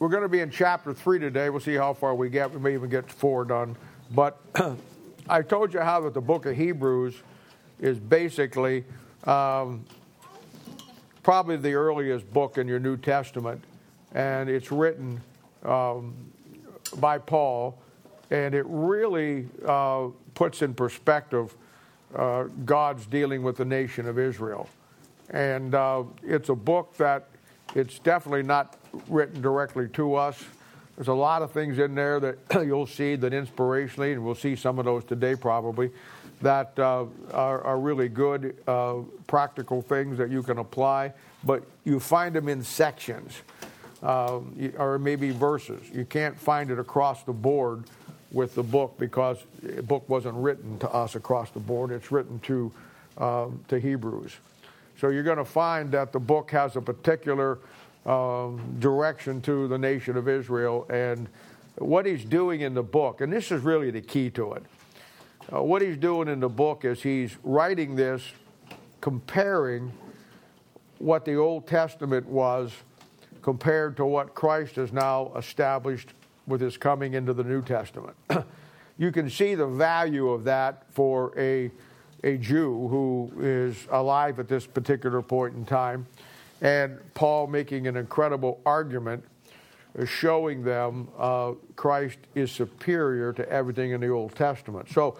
we're going to be in chapter 3 today. We'll see how far we get. We may even get 4 done. But I told you how that the book of Hebrews is basically um, probably the earliest book in your New Testament. And it's written um, by Paul. And it really uh, puts in perspective uh, God's dealing with the nation of Israel. And uh, it's a book that it's definitely not written directly to us. There's a lot of things in there that you'll see that inspirationally, and we'll see some of those today probably, that uh, are, are, really good, uh, practical things that you can apply, but you find them in sections uh, or maybe verses. You can't find it across the board with the book because the book wasn't written to us across the board. It's written to, um, to Hebrews. So you're going to find that the book has a particular um, direction to the nation of Israel and what he's doing in the book. And this is really the key to it. Uh, what he's doing in the book is he's writing this comparing what the Old Testament was compared to what Christ has now established with his coming into the New Testament. you can see the value of that for a, a Jew who is alive at this particular point in time, and Paul making an incredible argument uh, showing them uh, Christ is superior to everything in the Old Testament. So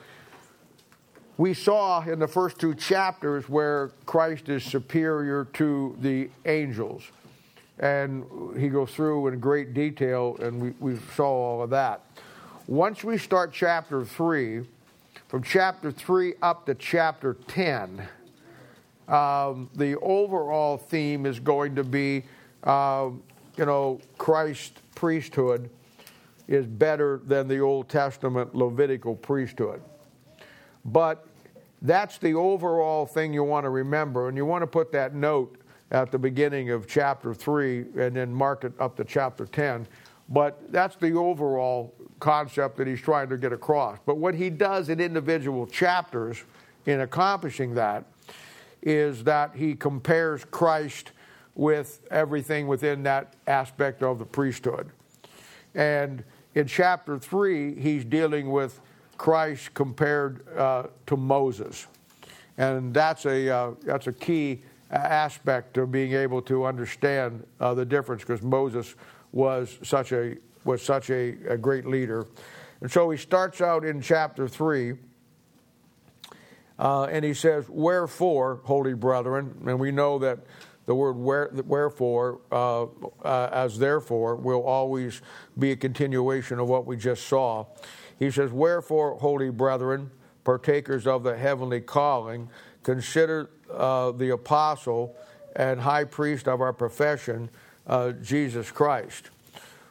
we saw in the first two chapters where Christ is superior to the angels and he goes through in great detail, and we, we saw all of that. Once we start chapter 3, from chapter 3 up to chapter 10, um, the overall theme is going to be, uh, you know, Christ's priesthood is better than the Old Testament Levitical priesthood. But that's the overall thing you want to remember, and you want to put that note at the beginning of chapter 3 and then mark it up to chapter 10. But that's the overall concept that he's trying to get across. But what he does in individual chapters in accomplishing that is that he compares Christ with everything within that aspect of the priesthood. And in chapter 3, he's dealing with Christ compared uh, to Moses. And that's a, uh, that's a key aspect of being able to understand uh, the difference because Moses was such a was such a, a, great leader. And so he starts out in chapter 3, uh, and he says, Wherefore, holy brethren, and we know that the word where, wherefore, uh, uh, as therefore, will always be a continuation of what we just saw. He says, Wherefore, holy brethren, partakers of the heavenly calling, consider uh, the apostle and high priest of our profession, uh, Jesus Christ,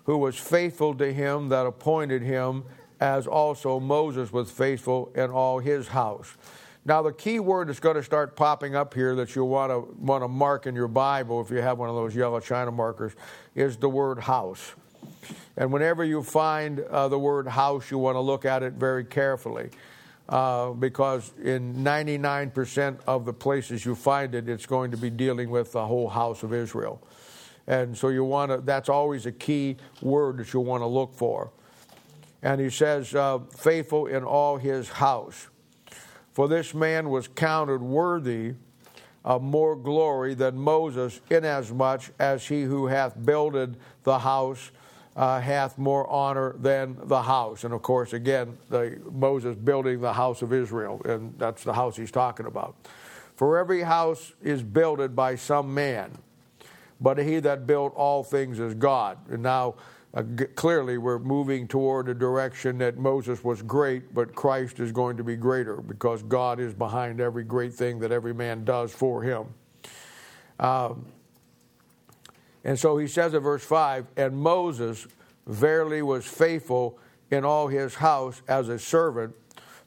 who was faithful to him that appointed him, as also Moses was faithful in all his house. Now, the key word that's going to start popping up here that you'll want to want to mark in your Bible, if you have one of those yellow china markers, is the word house. And whenever you find uh, the word house, you want to look at it very carefully uh, because in 99% of the places you find it, it's going to be dealing with the whole house of Israel. And so you want to, that's always a key word that you want to look for. And he says, uh, faithful in all his house. For this man was counted worthy of more glory than Moses, inasmuch as he who hath builded the house uh, hath more honor than the house. And of course, again, the, Moses building the house of Israel, and that's the house he's talking about. For every house is builded by some man, but he that built all things is God. And now, uh, g- clearly, we're moving toward a direction that Moses was great, but Christ is going to be greater because God is behind every great thing that every man does for him. Um, and so he says in verse 5 And Moses verily was faithful in all his house as a servant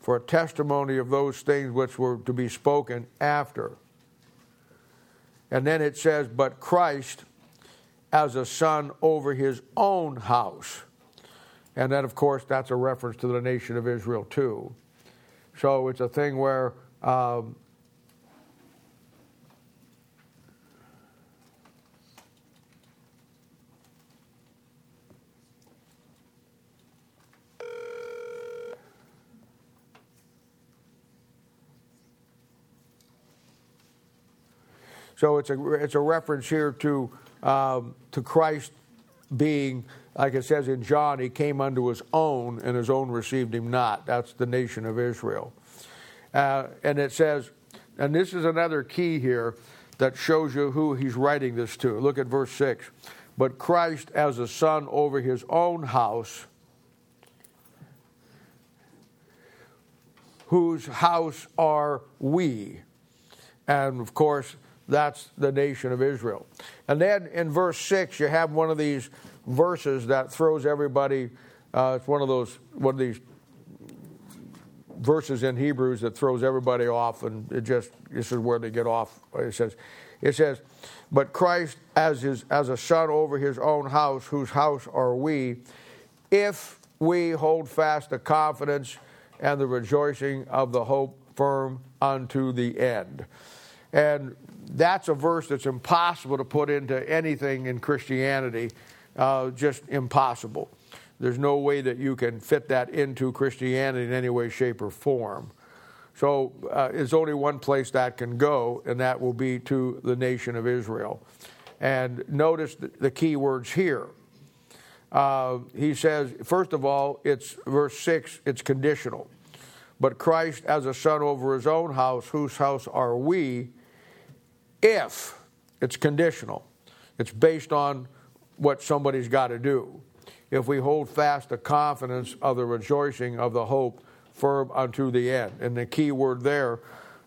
for a testimony of those things which were to be spoken after. And then it says, But Christ as a son over his own house. And then, of course, that's a reference to the nation of Israel, too. So it's a thing where um, So it's a, it's a reference here to, um, to Christ being, like it says in John, he came unto his own, and his own received him not. That's the nation of Israel. Uh, and it says, and this is another key here that shows you who he's writing this to. Look at verse 6. But Christ as a son over his own house, whose house are we? And of course, that's the nation of Israel. And then in verse 6, you have one of these verses that throws everybody, uh, it's one of those, one of these verses in Hebrews that throws everybody off, and it just, this is where they get off. It says, it says, but Christ as his as a son over his own house, whose house are we, if we hold fast the confidence and the rejoicing of the hope firm unto the end. And that's a verse that's impossible to put into anything in Christianity, uh, just impossible. There's no way that you can fit that into Christianity in any way, shape, or form. So uh, there's only one place that can go, and that will be to the nation of Israel. And notice the, key words here. Uh, he says, first of all, it's verse 6, it's conditional. But Christ as a son over his own house, whose house are we, if it's conditional. It's based on what somebody's got to do. If we hold fast the confidence of the rejoicing of the hope firm unto the end. And the key word there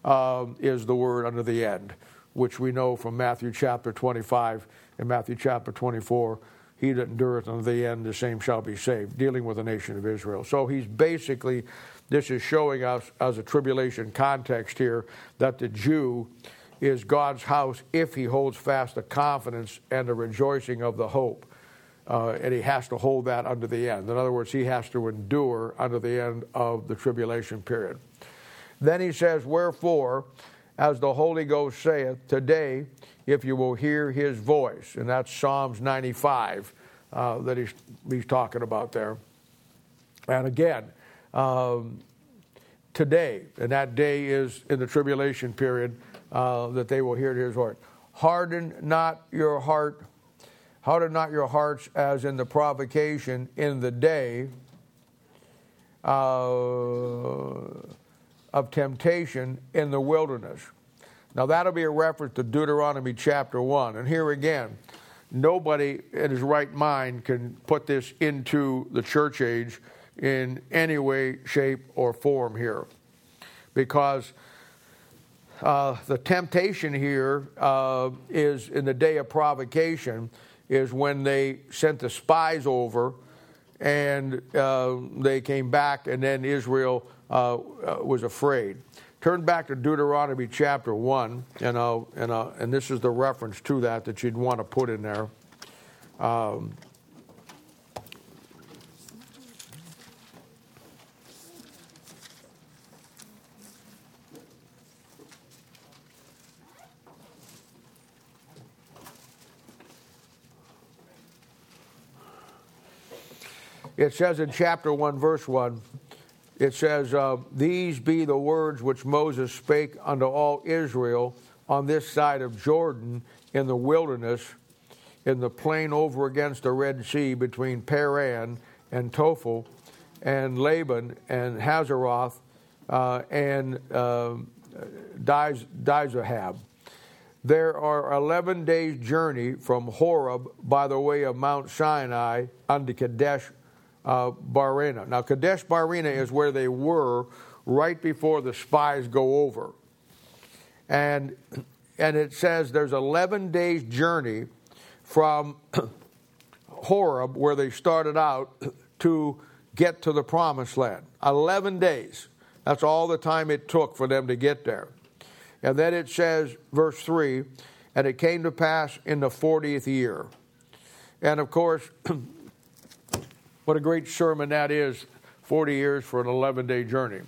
um, is the word unto the end, which we know from Matthew chapter 25 and Matthew chapter 24. He that endureth unto the end, the same shall be saved, dealing with the nation of Israel. So he's basically, this is showing us as a tribulation context here that the Jew is God's house if he holds fast the confidence and the rejoicing of the hope. Uh, and he has to hold that unto the end. In other words, he has to endure unto the end of the tribulation period. Then he says, Wherefore, as the Holy Ghost saith, today, if you will hear his voice, and that's Psalms 95 uh, that he's, he's talking about there. And again, um, today, and that day is in the tribulation period, uh, that they will hear his word. Harden not your heart Harden not your hearts as in the provocation in the day uh, of temptation in the wilderness. Now, that'll be a reference to Deuteronomy chapter 1. And here again, nobody in his right mind can put this into the church age in any way, shape, or form here. Because uh, the temptation here uh, is in the day of provocation is when they sent the spies over and uh, they came back, and then Israel uh, uh, was afraid. Turn back to Deuteronomy chapter 1, and, and, and this is the reference to that that you'd want to put in there. Um, It says in chapter 1, verse 1, it says, uh, These be the words which Moses spake unto all Israel on this side of Jordan in the wilderness, in the plain over against the Red Sea between Paran and Tophel, and Laban and Hazeroth, uh, and uh, Diz- Dizahab. There are 11 days' journey from Horeb by the way of Mount Sinai unto Kadesh uh. Now, Kadesh Barnea is where they were right before the spies go over. And, and it says there's 11 days' journey from Horeb, where they started out, to get to the promised land. 11 days. That's all the time it took for them to get there. And then it says, verse 3 and it came to pass in the 40th year. And of course, What a great sermon that is 40 years for an 11 day journey.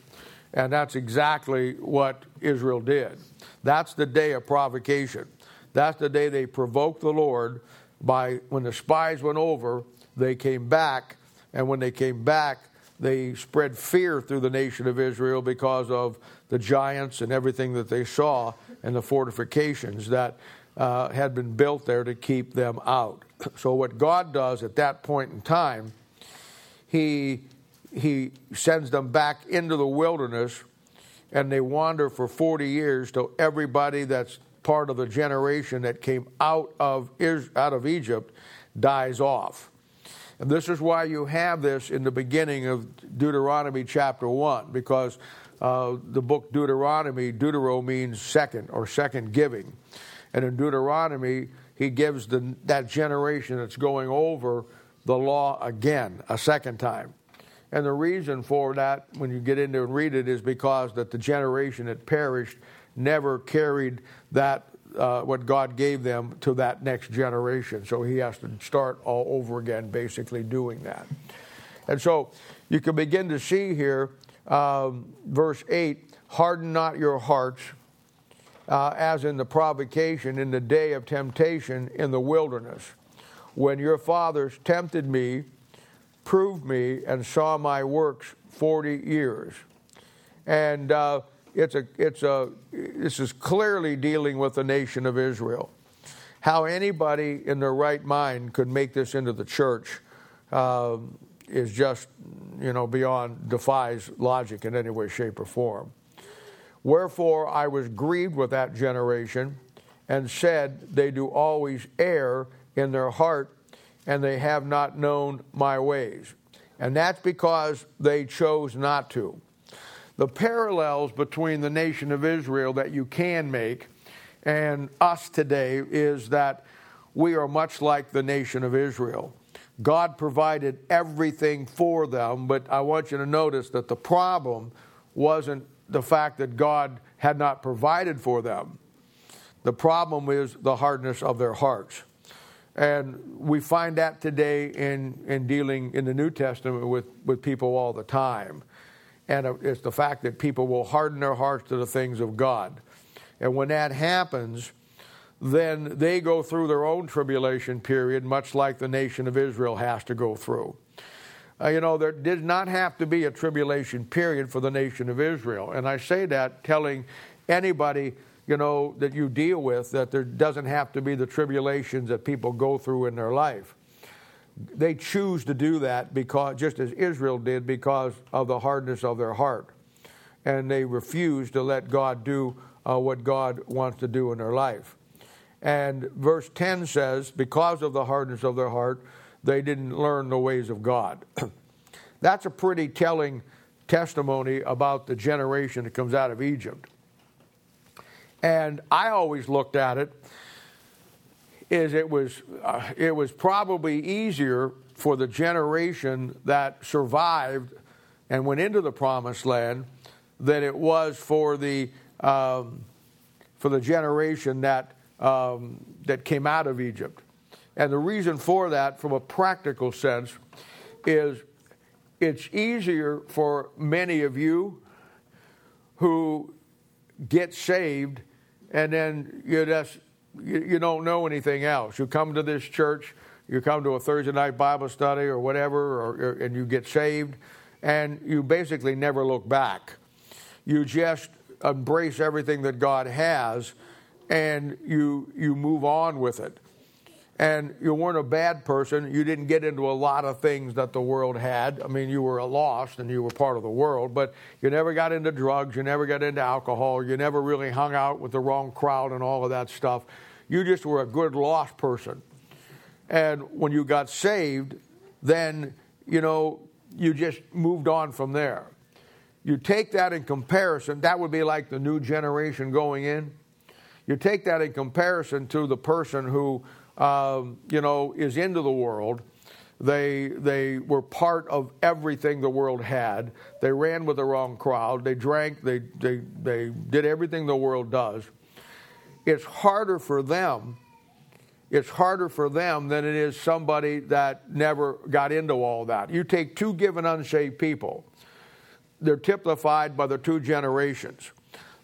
And that's exactly what Israel did. That's the day of provocation. That's the day they provoked the Lord by when the spies went over, they came back. And when they came back, they spread fear through the nation of Israel because of the giants and everything that they saw and the fortifications that uh, had been built there to keep them out. So, what God does at that point in time, He, he sends them back into the wilderness and they wander for 40 years till everybody that's part of the generation that came out of, out of Egypt dies off. And this is why you have this in the beginning of Deuteronomy chapter 1, because uh, the book Deuteronomy, Deutero means second or second giving. And in Deuteronomy, he gives the, that generation that's going over the law again, a second time. And the reason for that, when you get into and read it, is because that the generation that perished never carried that uh, what God gave them to that next generation. So he has to start all over again, basically doing that. And so you can begin to see here, um, verse 8 harden not your hearts. Uh, as in the provocation in the day of temptation in the wilderness, when your fathers tempted me, proved me, and saw my works 40 years. And uh, it's a, it's a, this is clearly dealing with the nation of Israel. How anybody in their right mind could make this into the church uh, is just, you know, beyond, defies logic in any way, shape, or form. Wherefore I was grieved with that generation and said, They do always err in their heart, and they have not known my ways. And that's because they chose not to the parallels between the nation of Israel that you can make and us today is that we are much like the nation of Israel. God provided everything for them, but I want you to notice that the problem wasn't the fact that God had not provided for them. The problem is the hardness of their hearts. And we find that today in, in dealing in the New Testament with, with people all the time and it's the fact that people will harden their hearts to the things of God. And when that happens, then they go through their own tribulation period, much like the nation of Israel has to go through. Uh, you know, there did not have to be a tribulation period for the nation of Israel. And I say that telling anybody, you know, that you deal with that there doesn't have to be the tribulations that people go through in their life they choose to do that because just as Israel did because of the hardness of their heart. And they refuse to let God do uh, what God wants to do in their life. And verse 10 says, because of the hardness of their heart, they didn't learn the ways of God. That's a pretty telling testimony about the generation that comes out of Egypt. And I always looked at it is it was, uh, it was probably easier for the generation that survived and went into the promised land than it was for the, um, for the generation that, um, that came out of Egypt. And the reason for that, from a practical sense, is it's easier for many of you who get saved and then you just you, you don't know anything else. You come to this church, you come to a Thursday night Bible study or whatever, or, or, and you get saved, and you basically never look back. You just embrace everything that God has, and you you move on with it. And you weren't a bad person. You didn't get into a lot of things that the world had. I mean, you were lost and you were part of the world, but you never got into drugs. You never got into alcohol. You never really hung out with the wrong crowd and all of that stuff. You just were a good lost person. And when you got saved, then, you know, you just moved on from there. You take that in comparison, that would be like the new generation going in. You take that in comparison to the person who, um, you know, is into the world. They, they were part of everything the world had. They ran with the wrong crowd. They drank. They, they, they did everything the world does it's harder for them. It's harder for them than it is somebody that never got into all that. You take two given unsaved people, they're typified by the two generations.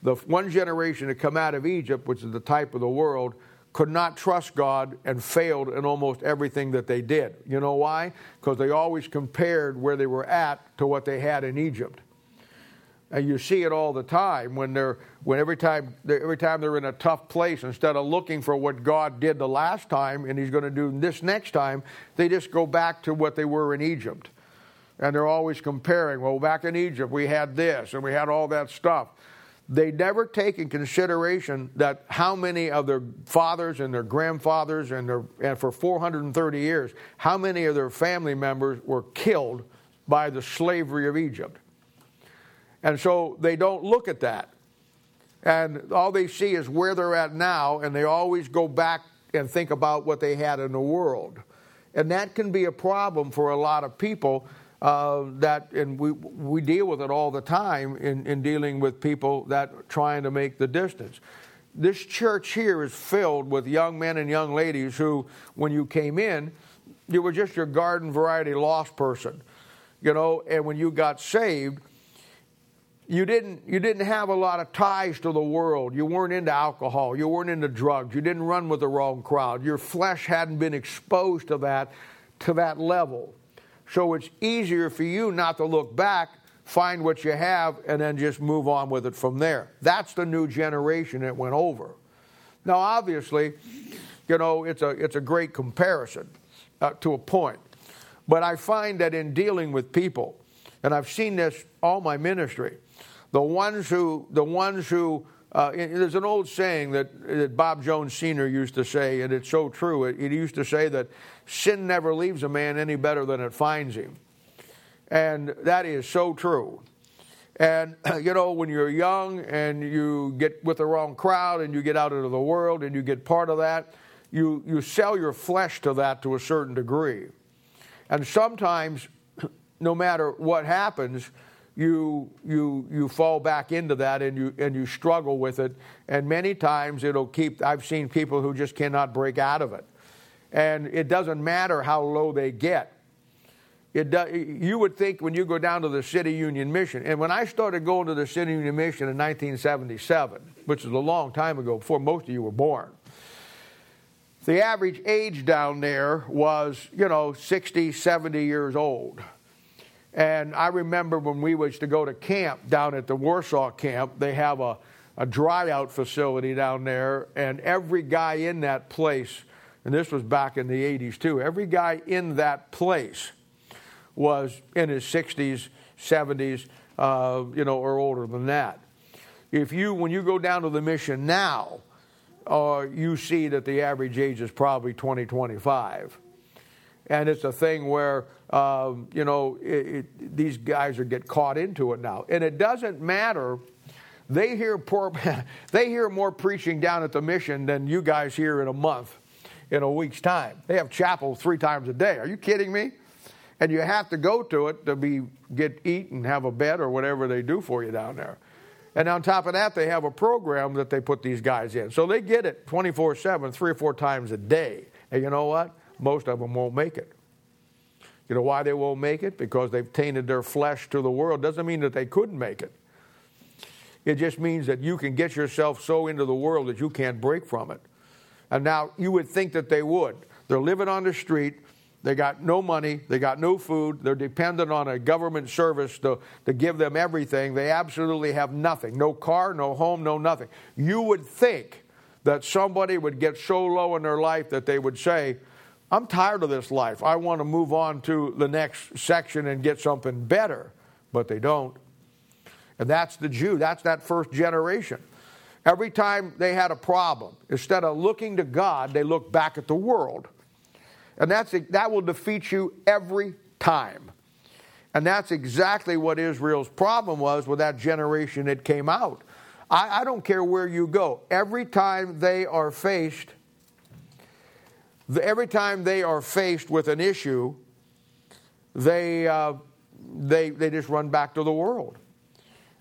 The one generation that come out of Egypt, which is the type of the world, could not trust God and failed in almost everything that they did. You know why? Because they always compared where they were at to what they had in Egypt. And you see it all the time when they're when every time every time they're in a tough place, instead of looking for what God did the last time and He's going to do this next time, they just go back to what they were in Egypt, and they're always comparing. Well, back in Egypt we had this and we had all that stuff. They never take in consideration that how many of their fathers and their grandfathers and their and for 430 years, how many of their family members were killed by the slavery of Egypt. And so they don't look at that. And all they see is where they're at now, and they always go back and think about what they had in the world. And that can be a problem for a lot of people. Uh, that and we we deal with it all the time in, in dealing with people that trying to make the distance. This church here is filled with young men and young ladies who, when you came in, you were just your garden variety lost person, you know. And when you got saved, you didn't you didn't have a lot of ties to the world. You weren't into alcohol. You weren't into drugs. You didn't run with the wrong crowd. Your flesh hadn't been exposed to that to that level. So it's easier for you not to look back, find what you have, and then just move on with it from there. That's the new generation that went over. Now, obviously, you know it's a it's a great comparison uh, to a point, but I find that in dealing with people, and I've seen this all my ministry the ones who, the ones who, uh, there's an old saying that, that, Bob Jones Sr. used to say, and it's so true. He used to say that sin never leaves a man any better than it finds him. And that is so true. And, you know, when you're young and you get with the wrong crowd and you get out into the world and you get part of that, you, you sell your flesh to that to a certain degree. And sometimes, no matter what happens, you you you fall back into that and you and you struggle with it and many times it'll keep I've seen people who just cannot break out of it and it doesn't matter how low they get. It do, you would think when you go down to the city union mission and when I started going to the city union mission in 1977 which is a long time ago before most of you were born the average age down there was you know 60 70 years old. And I remember when we was to go to camp down at the Warsaw camp, they have a, a dry out facility down there, and every guy in that place, and this was back in the 80s too, every guy in that place was in his 60s, 70s, uh, you know, or older than that. If you, when you go down to the mission now, uh, you see that the average age is probably 20, 25 and it's a thing where um, you know it, it, these guys are get caught into it now, and it doesn't matter. They hear poor, they hear more preaching down at the mission than you guys hear in a month, in a week's time. They have chapel three times a day. Are you kidding me? And you have to go to it to be get eat and have a bed or whatever they do for you down there. And on top of that, they have a program that they put these guys in. So they get it 24 7, three or four times a day. And you know what? most of them won't make it. You know why they won't make it? Because they've tainted their flesh to the world. Doesn't mean that they couldn't make it. It just means that you can get yourself so into the world that you can't break from it. And now you would think that they would. They're living on the street. They got no money. They got no food. They're dependent on a government service to, to give them everything. They absolutely have nothing no car, no home, no nothing. You would think that somebody would get so low in their life that they would say, I'm tired of this life. I want to move on to the next section and get something better. But they don't. And that's the Jew, that's that first generation. Every time they had a problem, instead of looking to God, they look back at the world. And that's, that will defeat you every time. And that's exactly what Israel's problem was with that generation that came out. I, I don't care where you go, every time they are faced every time they are faced with an issue, they, uh, they, they just run back to the world.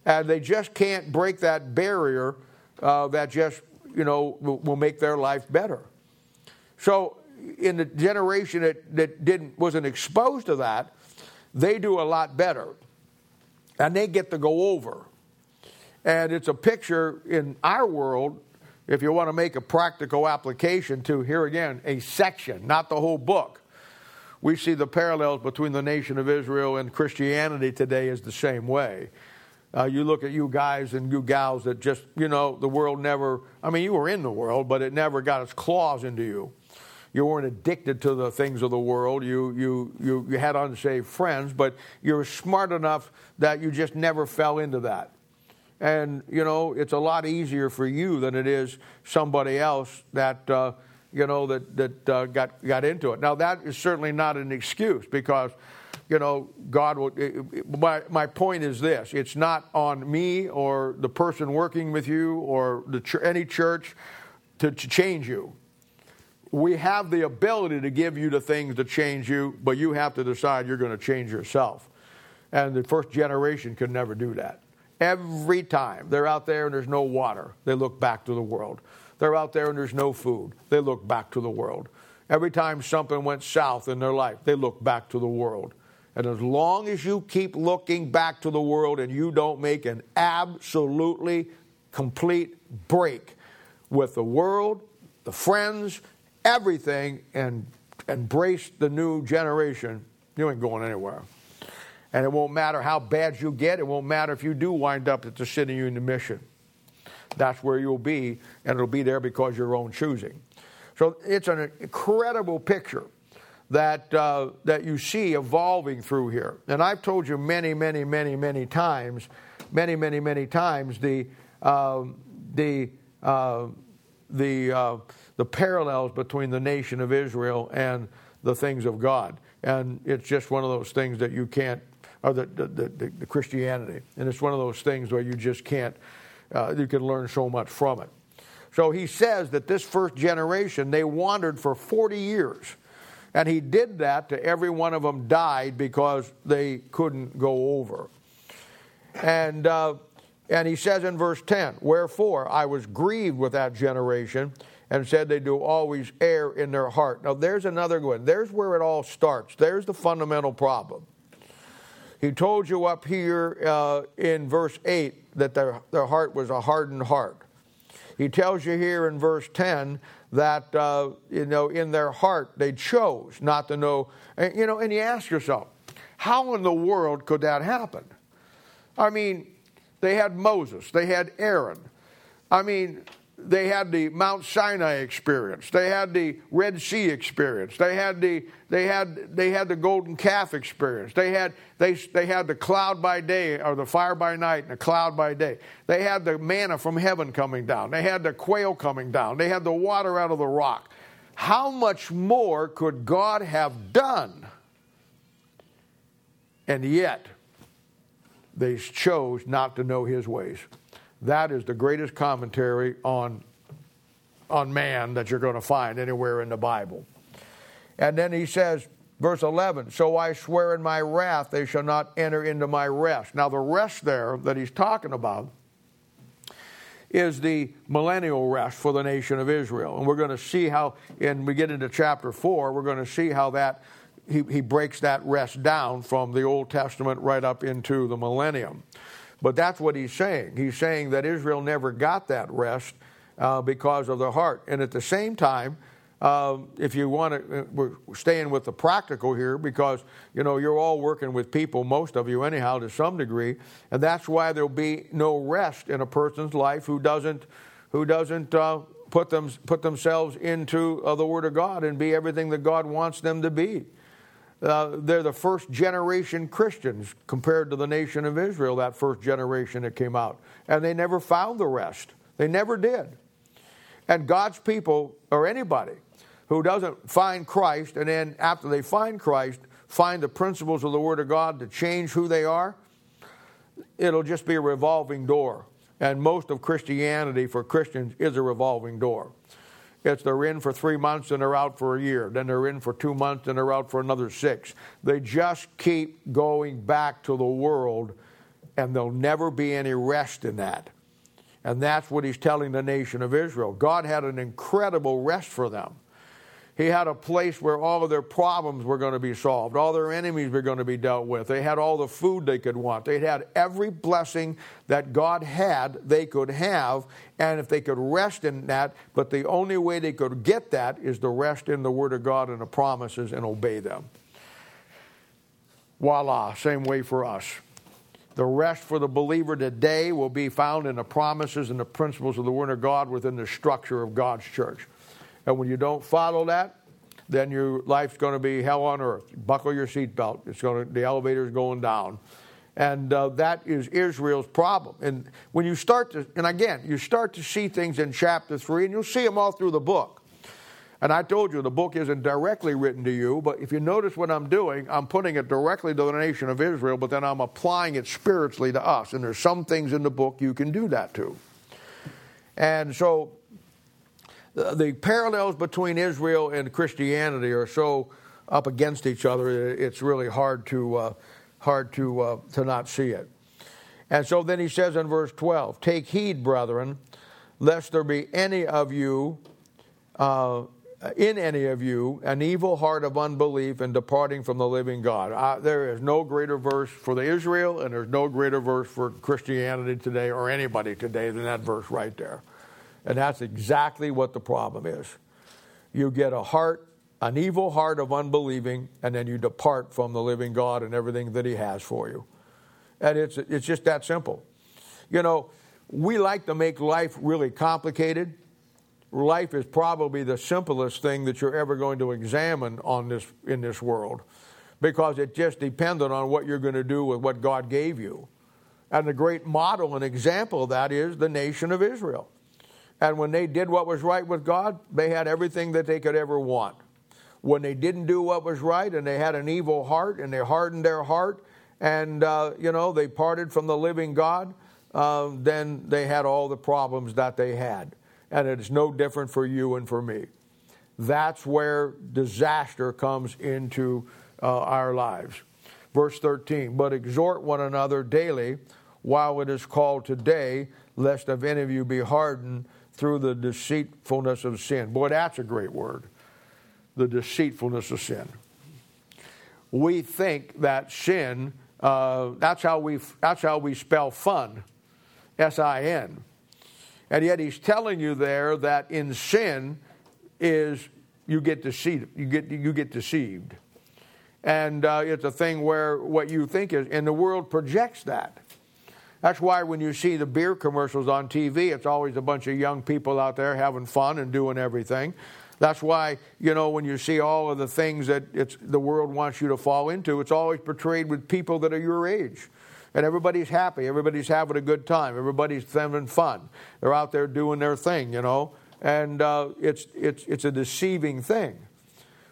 And they just can't break that barrier uh, that just, you know, will, will, make their life better. So in the generation that, that didn't, wasn't exposed to that, they do a lot better. And they get to go over. And it's a picture in our world if you want to make a practical application to, here again, a section, not the whole book, we see the parallels between the nation of Israel and Christianity today is the same way. Uh, you look at you guys and you gals that just, you know, the world never, I mean, you were in the world, but it never got its claws into you. You weren't addicted to the things of the world. You, you, you, you had unsaved friends, but you were smart enough that you just never fell into that. And, you know, it's a lot easier for you than it is somebody else that, uh, you know, that, that uh, got, got into it. Now, that is certainly not an excuse because, you know, God will. My, my point is this it's not on me or the person working with you or the any church to, to change you. We have the ability to give you the things to change you, but you have to decide you're going to change yourself. And the first generation could never do that. Every time they're out there and there's no water, they look back to the world. They're out there and there's no food. They look back to the world. Every time something went south in their life, they look back to the world. And as long as you keep looking back to the world and you don't make an absolutely complete break with the world, the friends, everything, and embrace the new generation, you ain't going anywhere. And it won't matter how bad you get, it won't matter if you do wind up at the City Union Mission that's where you'll be, and it'll be there because your own choosing. So it's an incredible picture that uh, that you see evolving through here. And I've told you many, many, many, many times, many, many, many times the uh, the uh, the the parallels between the nation of Israel and the things of God. And it's just one of those things that you can't, or the, the, the, the Christianity. And it's one of those things where you just can't uh, you can learn so much from it. So he says that this first generation, they wandered for 40 years. And he did that to every one of them died because they couldn't go over. And, uh, and he says in verse 10, Wherefore I was grieved with that generation and said they do always err in their heart. Now there's another one. There's where it all starts. There's the fundamental problem. He told you up here uh, in verse 8 that their, their heart was a hardened heart. He tells you here in verse 10 that, uh, you know, in their heart they chose not to know. You know, and you ask yourself, how in the world could that happen? I mean, they had Moses, they had Aaron. I mean, they had the Mount Sinai experience. They had the Red Sea experience. They had the they had they had the golden calf experience. They had they they had the cloud by day or the fire by night and the cloud by day. They had the manna from heaven coming down. They had the quail coming down. They had the water out of the rock. How much more could God have done? And yet they chose not to know his ways. That is the greatest commentary on, on man that you're going to find anywhere in the Bible. And then he says, verse 11, So I swear in my wrath they shall not enter into my rest. Now, the rest there that he's talking about is the millennial rest for the nation of Israel. And we're going to see how, and we get into chapter 4, we're going to see how that, he, he breaks that rest down from the Old Testament right up into the millennium. But that's what he's saying. He's saying that Israel never got that rest uh, because of the heart. And at the same time, uh, if you want to, uh, we're staying with the practical here because you know you're all working with people, most of you anyhow, to some degree, and that's why there'll be no rest in a person's life who doesn't who doesn't uh, put them put themselves into uh, the Word of God and be everything that God wants them to be. Uh, they're the first generation Christians compared to the nation of Israel, that first generation that came out. And they never found the rest. They never did. And God's people, or anybody who doesn't find Christ, and then after they find Christ, find the principles of the Word of God to change who they are, it'll just be a revolving door. And most of Christianity for Christians is a revolving door. It's they're in for three months and they're out for a year. Then they're in for two months and they're out for another six. They just keep going back to the world, and there'll never be any rest in that. And that's what he's telling the nation of Israel. God had an incredible rest for them. He had a place where all of their problems were going to be solved, all their enemies were going to be dealt with. They had all the food they could want. They had every blessing that God had, they could have, and if they could rest in that, but the only way they could get that is to rest in the Word of God and the promises and obey them. Voila, same way for us. The rest for the believer today will be found in the promises and the principles of the Word of God within the structure of God's church. And when you don't follow that, then your life's going to be hell on earth. Buckle your seatbelt. It's going to, the elevator's going down. And uh, that is Israel's problem. And when you start to, and again, you start to see things in chapter 3, and you'll see them all through the book. And I told you the book isn't directly written to you, but if you notice what I'm doing, I'm putting it directly to the nation of Israel, but then I'm applying it spiritually to us. And there's some things in the book you can do that to. And so the, the parallels between Israel and Christianity are so up against each other, it's really hard to. Uh, hard to, uh, to not see it. And so then he says in verse 12, Take heed, brethren, lest there be any of you, uh, in any of you, an evil heart of unbelief and departing from the living God. Uh, there is no greater verse for the Israel, and there's no greater verse for Christianity today or anybody today than that verse right there. And that's exactly what the problem is. You get a heart an evil heart of unbelieving, and then you depart from the living God and everything that He has for you. And it's, it's just that simple. You know, we like to make life really complicated. Life is probably the simplest thing that you're ever going to examine on this, in this world because it just depended on what you're going to do with what God gave you. And the great model and example of that is the nation of Israel. And when they did what was right with God, they had everything that they could ever want when they didn't do what was right and they had an evil heart and they hardened their heart and, uh, you know, they parted from the living God, uh, then they had all the problems that they had. And it is no different for you and for me. That's where disaster comes into uh, our lives. Verse 13, but exhort one another daily while it is called today, lest of any of you be hardened through the deceitfulness of sin. Boy, that's a great word the deceitfulness of sin. We think that sin, uh, that's, how we, that's how we spell fun, S I N. And yet he's telling you there that in sin is you get deceived. You get, you get deceived. And uh, it's a thing where what you think is, and the world projects that. That's why when you see the beer commercials on TV, it's always a bunch of young people out there having fun and doing everything. That's why, you know, when you see all of the things that the world wants you to fall into, it's always portrayed with people that are your age. And everybody's happy. Everybody's having a good time. Everybody's having fun. They're out there doing their thing, you know. And uh, it's, it's, it's a deceiving thing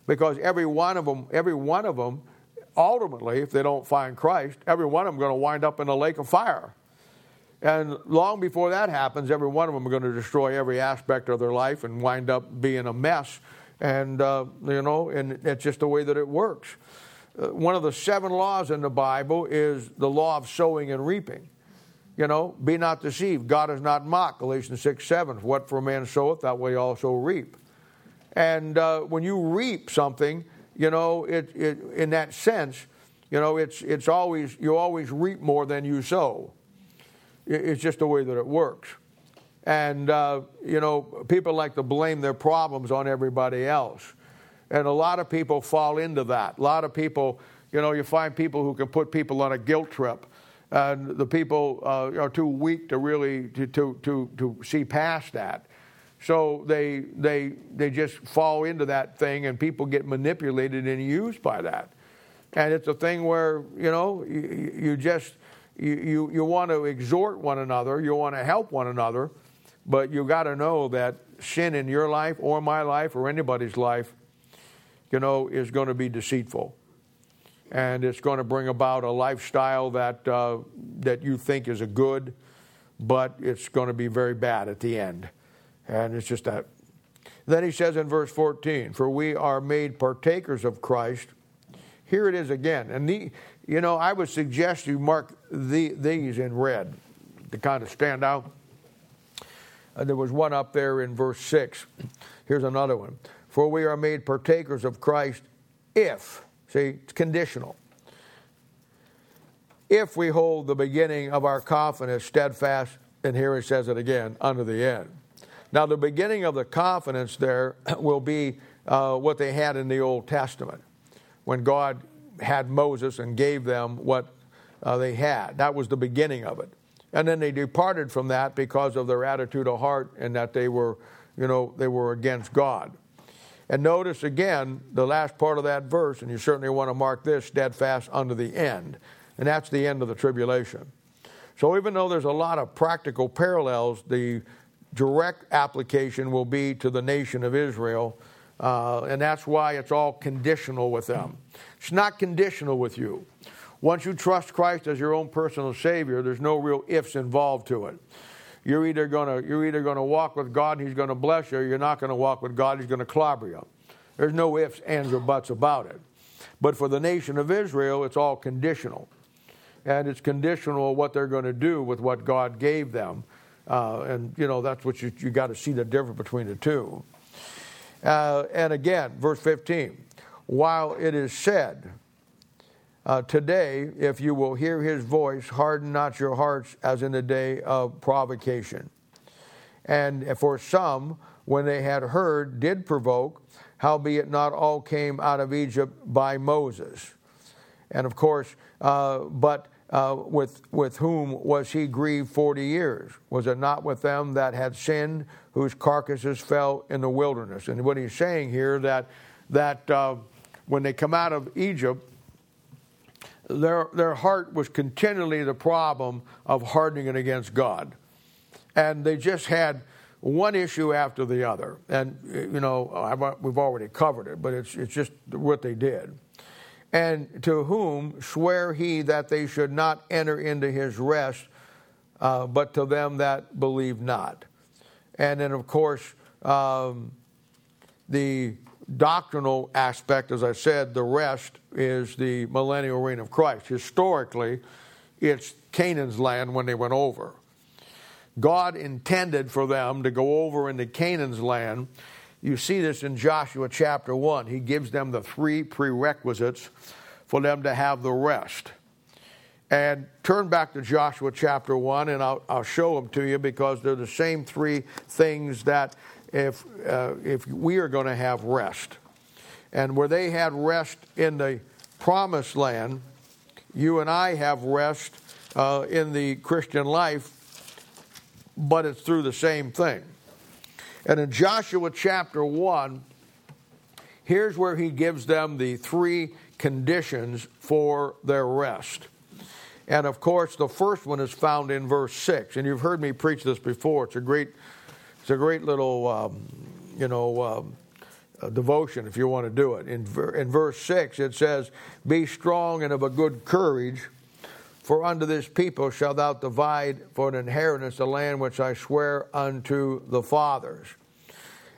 because every one of them, every one of them, ultimately, if they don't find Christ, every one of them going to wind up in a lake of fire. And long before that happens, every one of them are going to destroy every aspect of their life and wind up being a mess. And, uh, you know, and it's just the way that it works. Uh, one of the seven laws in the Bible is the law of sowing and reaping. You know, be not deceived. God is not mocked. Galatians 6 7. What for a man soweth, that way also reap. And uh, when you reap something, you know, it, it, in that sense, you know, it's, it's always, you always reap more than you sow. It's just the way that it works. And, uh, you know, people like to blame their problems on everybody else. And a lot of people fall into that. A lot of people, you know, you find people who can put people on a guilt trip. And the people uh, are too weak to really to, to, to, to see past that. So they, they, they just fall into that thing, and people get manipulated and used by that. And it's a thing where, you know, you, you just, you, you, you want to exhort one another, you want to help one another, but you got to know that sin in your life or my life or anybody's life, you know, is going to be deceitful. And it's going to bring about a lifestyle that, uh, that you think is a good, but it's going to be very bad at the end. And it's just that. Then he says in verse 14, For we are made partakers of Christ. Here it is again. And the, you know, I would suggest you mark the, these in red to kind of stand out. And there was one up there in verse 6. Here's another one. For we are made partakers of Christ if, see, it's conditional. If we hold the beginning of our confidence steadfast, and here he says it again, under the end. Now, the beginning of the confidence there will be uh, what they had in the Old Testament when God had Moses and gave them what uh, they had. That was the beginning of it. And then they departed from that because of their attitude of heart and that they were, you know, they were against God. And notice again the last part of that verse, and you certainly want to mark this steadfast unto the end. And that's the end of the tribulation. So even though there's a lot of practical parallels, the direct application will be to the nation of Israel. Uh, and that's why it's all conditional with them. It's not conditional with you. Once you trust Christ as your own personal Savior, there's no real ifs involved to it. You're either gonna you're either gonna walk with God and He's gonna bless you, or you're not gonna walk with God, He's gonna clobber you. There's no ifs, ands, or buts about it. But for the nation of Israel, it's all conditional. And it's conditional what they're going to do with what God gave them. Uh, and, you know, that's what you, you got to see the difference between the two. Uh, and again, verse 15 while it is said, uh, today, if you will hear his voice, harden not your hearts as in the day of provocation. And for some, when they had heard, did provoke, howbeit not all came out of Egypt by Moses. And of course, uh, but uh, with, with whom was he grieved 40 years? Was it not with them that had sinned, whose carcasses fell in the wilderness? And what he's saying here that, that uh, when they come out of Egypt, their, their heart was continually the problem of hardening it against God. And they just had one issue after the other. And, you know, I've, we've already covered it, but it's, it's just what they did. And to whom swear he that they should not enter into his rest, uh, but to them that believe not. And then, of course, um, the doctrinal aspect, as I said, the rest is the millennial reign of Christ. Historically, it's Canaan's land when they went over. God intended for them to go over into Canaan's land. You see this in Joshua chapter 1. He gives them the three prerequisites for them to have the rest. And turn back to Joshua chapter 1, and I'll, I'll show them to you because they're the same three things that if, uh, if we are going to have rest. And where they had rest in the promised land, you and I have rest uh, in the Christian life, but it's through the same thing. And in Joshua chapter 1, here's where he gives them the three conditions for their rest. And of course, the first one is found in verse 6. And you've heard me preach this before. It's a great it's a great little, um, you know, um, devotion if you want to do it. In, in verse 6, it says, Be strong and of a good courage, for unto this people shalt thou divide for an inheritance the land which I swear unto the fathers.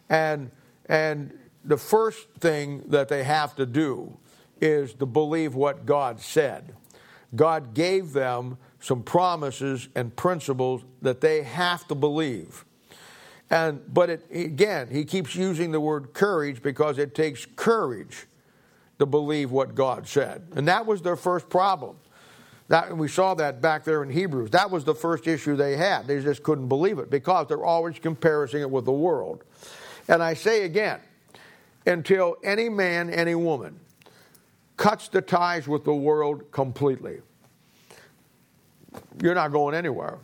And, and the first thing that they have to do is to believe what God said. God gave them some promises and principles that they have to believe. And but it, again, he keeps using the word courage because it takes courage to believe what God said. And that was their first problem. That, we saw that back there in Hebrews. That was the first issue they had. They just couldn't believe it because they're always comparing it with the world. And I say again, until any man, any woman cuts the ties with the world completely, you're not going anywhere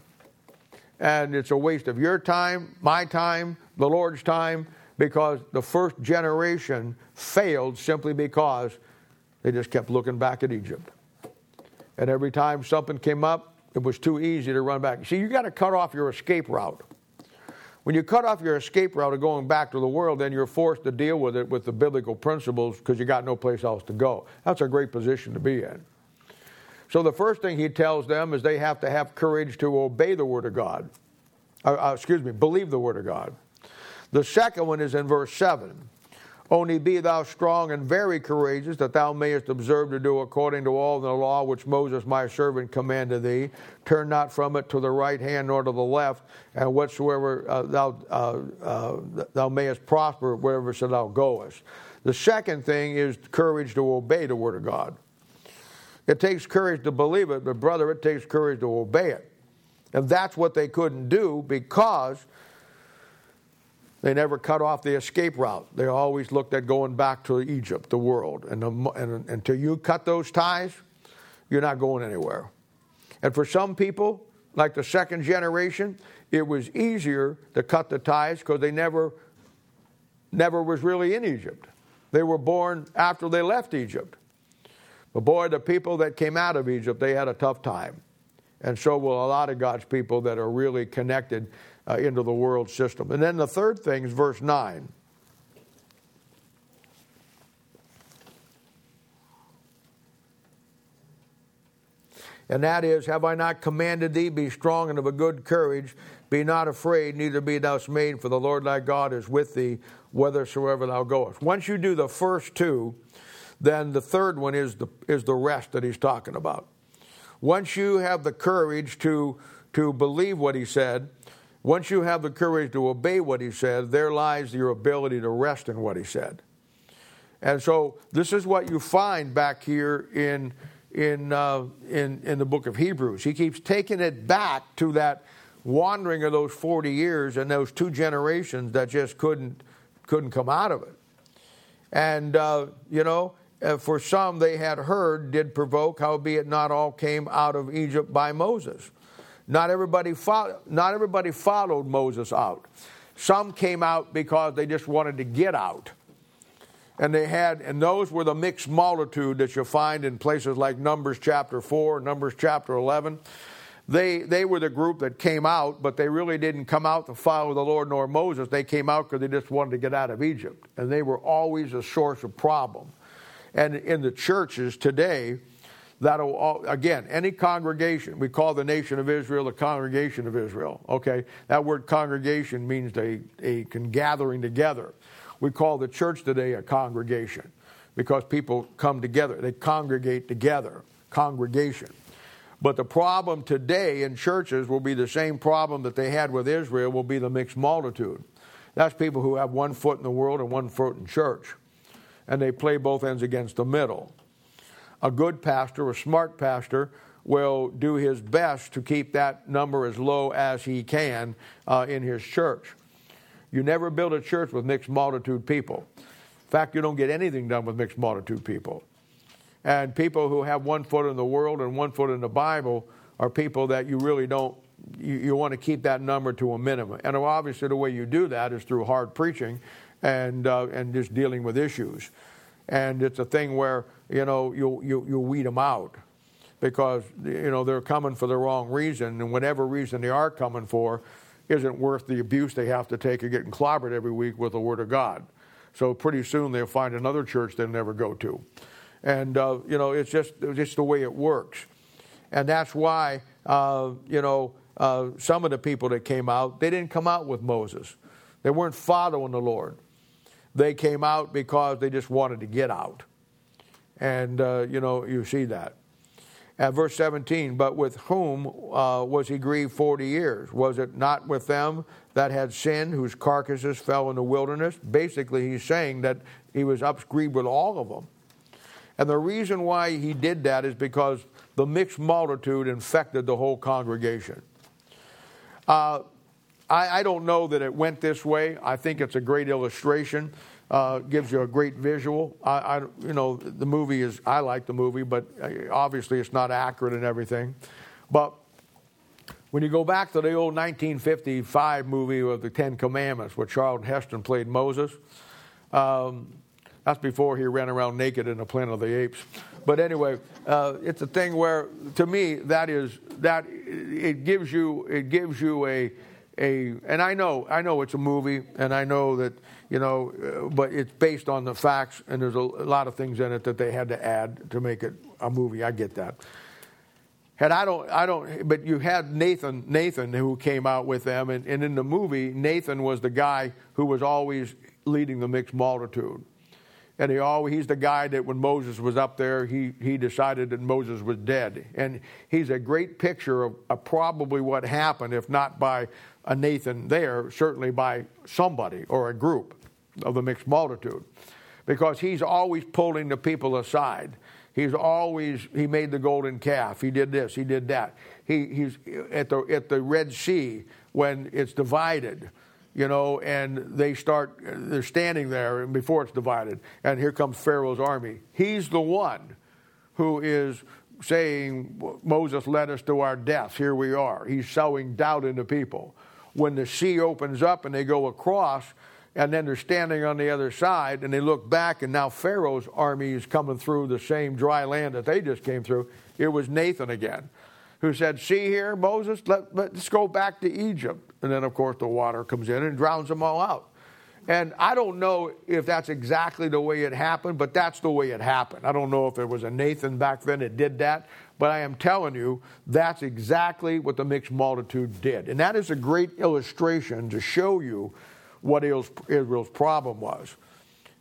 and it's a waste of your time, my time, the Lord's time, because the first generation failed simply because they just kept looking back at Egypt. And every time something came up, it was too easy to run back. See, you got to cut off your escape route. When you cut off your escape route of going back to the world, then you're forced to deal with it with the biblical principles because you got no place else to go. That's a great position to be in. So the first thing he tells them is they have to have courage to obey the Word of God. Uh, uh, excuse me, believe the Word of God. The second one is in verse 7. Only be thou strong and very courageous, that thou mayest observe to do according to all the law which Moses my servant commanded thee. Turn not from it to the right hand nor to the left, and whatsoever uh, thou, uh, uh, thou mayest prosper wherever so thou goest. The second thing is courage to obey the Word of God. It takes courage to believe it, but brother, it takes courage to obey it. And that's what they couldn't do because they never cut off the escape route. They always looked at going back to Egypt, the world. And, the, and, until you cut those ties, you're not going anywhere. And for some people, like the second generation, it was easier to cut the ties because they never, never was really in Egypt. They were born after they left Egypt. But boy, the people that came out of Egypt, they had a tough time. And so will a lot of God's people that are really connected uh, into the world system. And then the third thing is verse 9. And that is, Have I not commanded thee, be strong and of a good courage? Be not afraid, neither be thou dismayed, for the Lord thy God is with thee whithersoever thou goest. Once you do the first two, then the third one is the, is the rest that he's talking about. Once you have the courage to, to believe what he said, once you have the courage to obey what he said, there lies your ability to rest in what he said. And so this is what you find back here in, in, uh, in, in the book of Hebrews. He keeps taking it back to that wandering of those 40 years and those two generations that just couldn't, couldn't come out of it. And, uh, you know, Uh, for some they had heard did provoke, howbeit not all came out of Egypt by Moses. Not everybody, fo- not everybody followed Moses out. Some came out because they just wanted to get out. And they had, and those were the mixed multitude that you find in places like Numbers chapter 4, Numbers chapter 11. They, they were the group that came out, but they really didn't come out to follow the Lord nor Moses. They came out because they just wanted to get out of Egypt. And they were always a source of problem. And in the churches today, that'll again any congregation we call the nation of israel the congregation of israel okay? That word congregation means a, a gathering together. We call the church today a congregation because people come together. They congregate together congregation. But the problem today in churches will be the same problem that they had with israel will be the mixed multitude. That's people who have one foot in the world and one foot in church and they play both ends against the middle. A good pastor, a smart pastor, will do his best to keep that number as low as he can uh, in his church. You never build a church with mixed multitude people. In fact, you don't get anything done with mixed multitude people. And people who have one foot in the world and one foot in the Bible are people that you really don't, you, you want to keep that number to a minimum. And obviously, the way you do that is through hard preaching and, uh, and just dealing with issues. And it's a thing where, you know, you, you, you weed them out because, you know, they're coming for the wrong reason. And whatever reason they are coming for isn't worth the abuse they have to take of getting clobbered every week with the Word of God. So pretty soon they'll find another church they'll never go to. And, uh, you know, it's just, it's just the way it works. And that's why, uh, you know, uh, some of the people that came out, they didn't come out with Moses. They weren't following the Lord. They came out because they just wanted to get out. And, uh, you know, you see that. At verse 17, but with whom uh, was he grieved 40 years? Was it not with them that had sinned, whose carcasses fell in the wilderness? Basically, he's saying that he was grieved with all of them. And the reason why he did that is because the mixed multitude infected the whole congregation. Uh, I, I, don't know that it went this way. I think it's a great illustration. Uh, gives you a great visual. I, I, you know, the movie is. I like the movie, but uh, obviously it's not accurate and everything. But when you go back to the old 1955 movie of the Ten Commandments, where Charlton Heston played Moses, um, that's before he ran around naked in the Planet of the Apes. But anyway, uh, it's a thing where, to me, that is that it gives you it gives you a a, and I know, I know it's a movie, and I know that, you know, uh, but it's based on the facts, and there's a, lot of things in it that they had to add to make it a movie. I get that. And I don't, I don't, but you had Nathan, Nathan who came out with them, and, and in the movie, Nathan was the guy who was always leading the mixed multitude. And he always, he's the guy that when Moses was up there, he, he decided that Moses was dead. And he's a great picture of, of probably what happened, if not by a Nathan there, certainly by somebody or a group of the mixed multitude. Because he's always pulling the people aside. He's always, he made the golden calf. He did this, he did that. He, he's at the, at the Red Sea when it's divided you know, and they start, they're standing there before it's divided, and here comes Pharaoh's army. He's the one who is saying, Moses led us to our deaths. Here we are. He's sowing doubt into people. When the sea opens up and they go across, and then they're standing on the other side, and they look back, and now Pharaoh's army is coming through the same dry land that they just came through. It was Nathan again who said, See here, Moses, let, let's go back to Egypt. And then, of course, the water comes in and drowns them all out. And I don't know if that's exactly the way it happened, but that's the way it happened. I don't know if there was a Nathan back then that did that, but I am telling you, that's exactly what the mixed multitude did. And that is a great illustration to show you what Israel's problem was.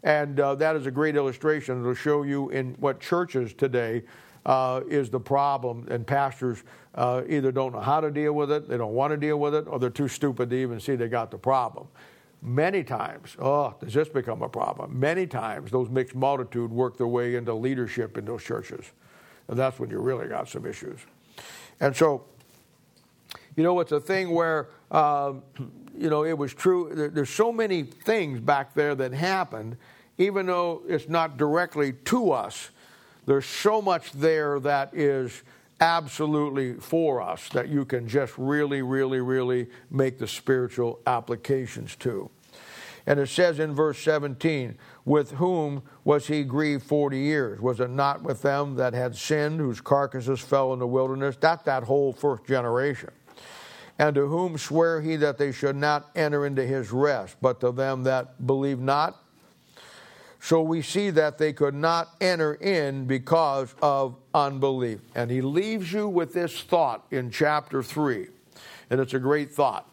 And uh, that is a great illustration to show you in what churches today uh, is the problem, and pastors uh, either don't know how to deal with it, they don't want to deal with it, or they're too stupid to even see they got the problem. Many times, oh, does this become a problem? Many times, those mixed multitude work their way into leadership in those churches. And that's when you really got some issues. And so, you know, it's a thing where, um, you know, it was true. There, there's so many things back there that happened, even though it's not directly to us there's so much there that is absolutely for us that you can just really, really, really make the spiritual applications to. And it says in verse 17, with whom was he grieved 40 years? Was it not with them that had sinned, whose carcasses fell in the wilderness? That's that whole first generation. And to whom sware he that they should not enter into his rest, but to them that believe not? So we see that they could not enter in because of unbelief. And he leaves you with this thought in chapter 3. And it's a great thought.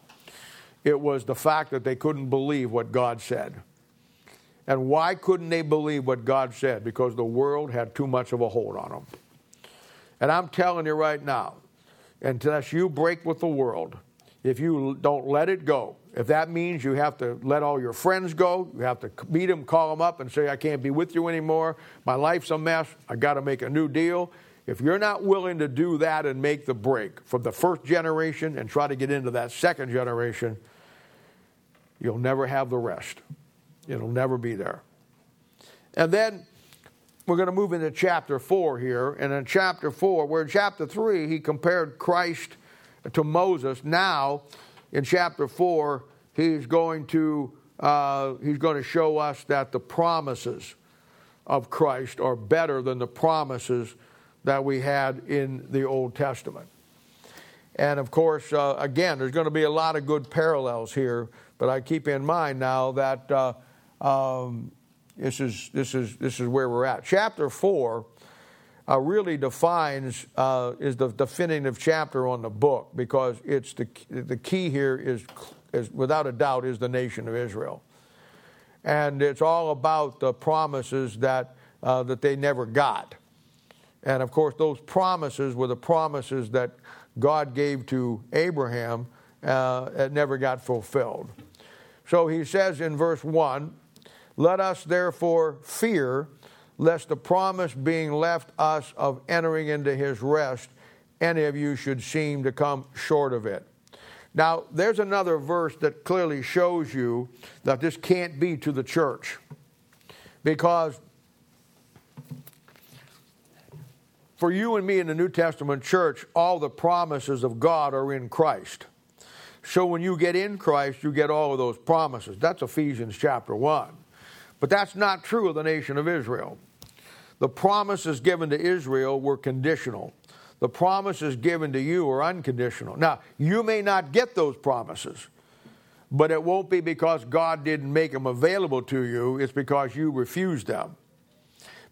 It was the fact that they couldn't believe what God said. And why couldn't they believe what God said? Because the world had too much of a hold on them. And I'm telling you right now, unless you break with the world, if you don't let it go, if that means you have to let all your friends go, you have to meet them, call them up, and say, I can't be with you anymore, my life's a mess, I got to make a new deal. If you're not willing to do that and make the break from the first generation and try to get into that second generation, you'll never have the rest. It'll never be there. And then we're going to move into chapter 4 here. And in chapter 4, where in chapter 3, he compared Christ to Moses. Now, in chapter 4, he's going to, uh, he's going to show us that the promises of Christ are better than the promises that we had in the Old Testament. And of course, uh, again, there's going to be a lot of good parallels here, but I keep in mind now that uh, um, this, is, this, is, this is where we're at. Chapter 4 uh, really defines, uh, is the definitive chapter on the book because it's the, the key here is, is, without a doubt, is the nation of Israel. And it's all about the promises that, uh, that they never got. And of course, those promises were the promises that God gave to Abraham uh, that never got fulfilled. So he says in verse 1 Let us therefore fear lest the promise being left us of entering into his rest, any of you should seem to come short of it. Now, there's another verse that clearly shows you that this can't be to the church. Because for you and me in the New Testament church, all the promises of God are in Christ. So when you get in Christ, you get all of those promises. That's Ephesians chapter 1. But that's not true of the nation of Israel. The promises given to Israel were conditional. The promises given to you are unconditional. Now, you may not get those promises, but it won't be because God didn't make them available to you, it's because you refused them.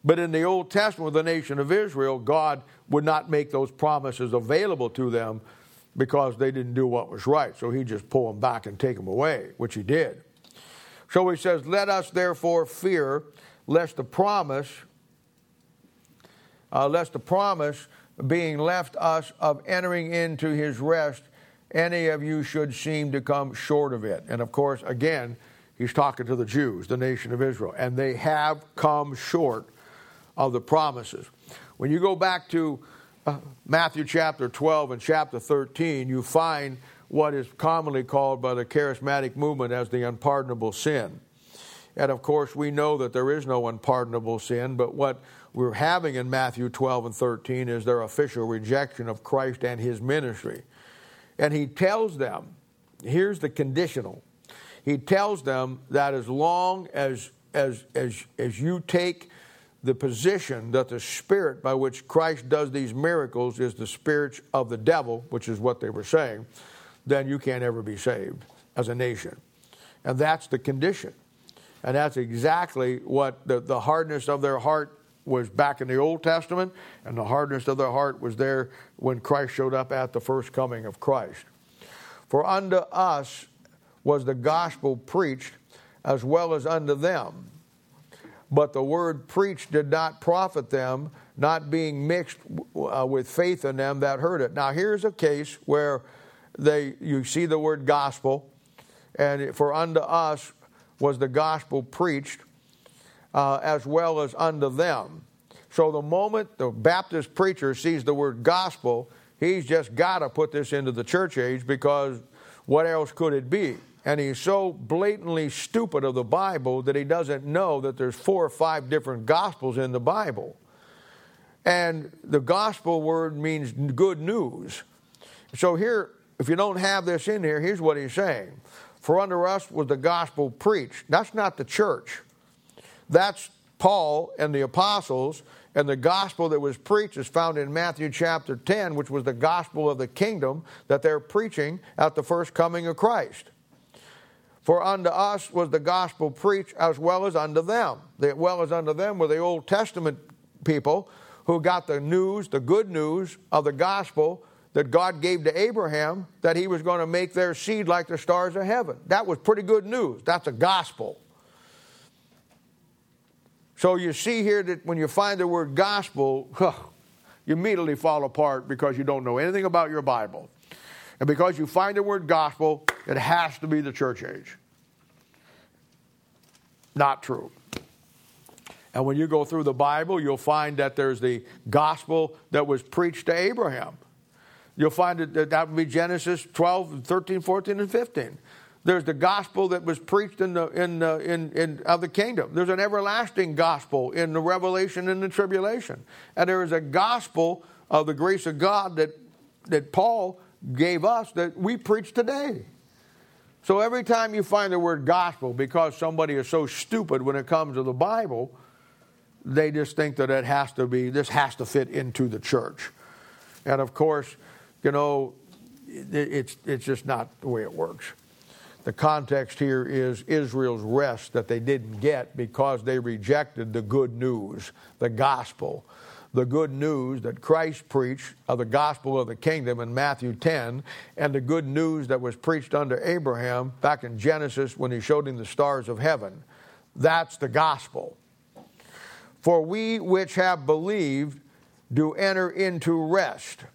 But in the Old Testament, the nation of Israel, God would not make those promises available to them because they didn't do what was right. So he just pull them back and take them away, which he did. So he says, Let us therefore fear lest the promise uh, lest the promise being left us of entering into his rest, any of you should seem to come short of it. And of course, again, he's talking to the Jews, the nation of Israel, and they have come short of the promises. When you go back to uh, Matthew chapter 12 and chapter 13, you find what is commonly called by the charismatic movement as the unpardonable sin. And of course, we know that there is no unpardonable sin, but what we're having in Matthew 12 and 13 is their official rejection of Christ and his ministry. And he tells them, here's the conditional. He tells them that as long as, as, as, as you take the position that the spirit by which Christ does these miracles is the spirit of the devil, which is what they were saying, then you can't ever be saved as a nation. And that's the condition. And that's exactly what the, the hardness of their heart was back in the Old Testament, and the hardness of their heart was there when Christ showed up at the first coming of Christ. For unto us was the gospel preached as well as unto them. But the word preached did not profit them, not being mixed uh, with faith in them that heard it. Now, here's a case where they, you see the word gospel, and for unto us was the gospel preached uh, as well as unto them. So the moment the Baptist preacher sees the word gospel, he's just got to put this into the church age because what else could it be? And he's so blatantly stupid of the Bible that he doesn't know that there's four or five different gospels in the Bible. And the gospel word means good news. So here, if you don't have this in here, here's what he's saying. For under us was the gospel preached. That's not the church. That's Paul and the apostles, and the gospel that was preached is found in Matthew chapter 10, which was the gospel of the kingdom that they're preaching at the first coming of Christ. For unto us was the gospel preached as well as unto them. The well as unto them were the Old Testament people who got the news, the good news of the gospel that God gave to Abraham that he was going to make their seed like the stars of heaven. That was pretty good news. That's a gospel. So you see here that when you find the word gospel, you immediately fall apart because you don't know anything about your Bible. And because you find the word gospel, it has to be the church age. Not true. And when you go through the Bible, you'll find that there's the gospel that was preached to Abraham. You'll find that that would be Genesis 12, 13, 14, and 15. There's the gospel that was preached in the in the, in, in of the kingdom. There's an everlasting gospel in the revelation and the tribulation, and there is a gospel of the grace of God that that Paul gave us that we preach today. So every time you find the word gospel, because somebody is so stupid when it comes to the Bible, they just think that it has to be this has to fit into the church, and of course, you know, it's it's just not the way it works. The context here is Israel's rest that they didn't get because they rejected the good news, the gospel. The good news that Christ preached of the gospel of the kingdom in Matthew 10, and the good news that was preached under Abraham back in Genesis when he showed him the stars of heaven. That's the gospel. For we which have believed do enter into rest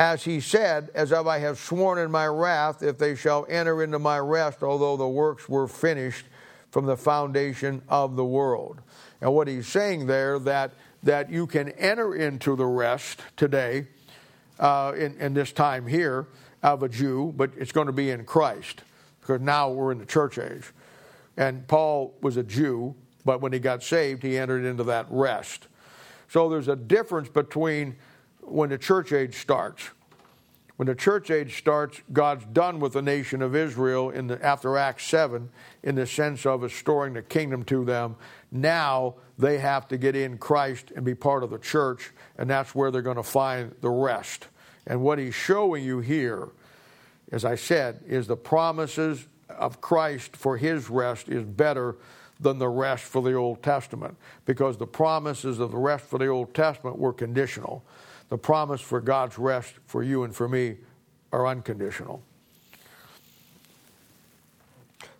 as he said, As I have sworn in my wrath, if they shall enter into my rest, although the works were finished from the foundation of the world. And what he's saying there, that, that you can enter into the rest today, uh, in, in this time here, of a Jew, but it's going to be in Christ, because now we're in the church age. And Paul was a Jew, but when he got saved, he entered into that rest. So there's a difference between when the church age starts. When the church age starts, God's done with the nation of Israel in the, after Acts 7 in the sense of restoring the kingdom to them. Now they have to get in Christ and be part of the church, and that's where they're going to find the rest. And what he's showing you here, as I said, is the promises of Christ for his rest is better than the rest for the Old Testament because the promises of the rest for the Old Testament were conditional the promise for God's rest for you and for me are unconditional.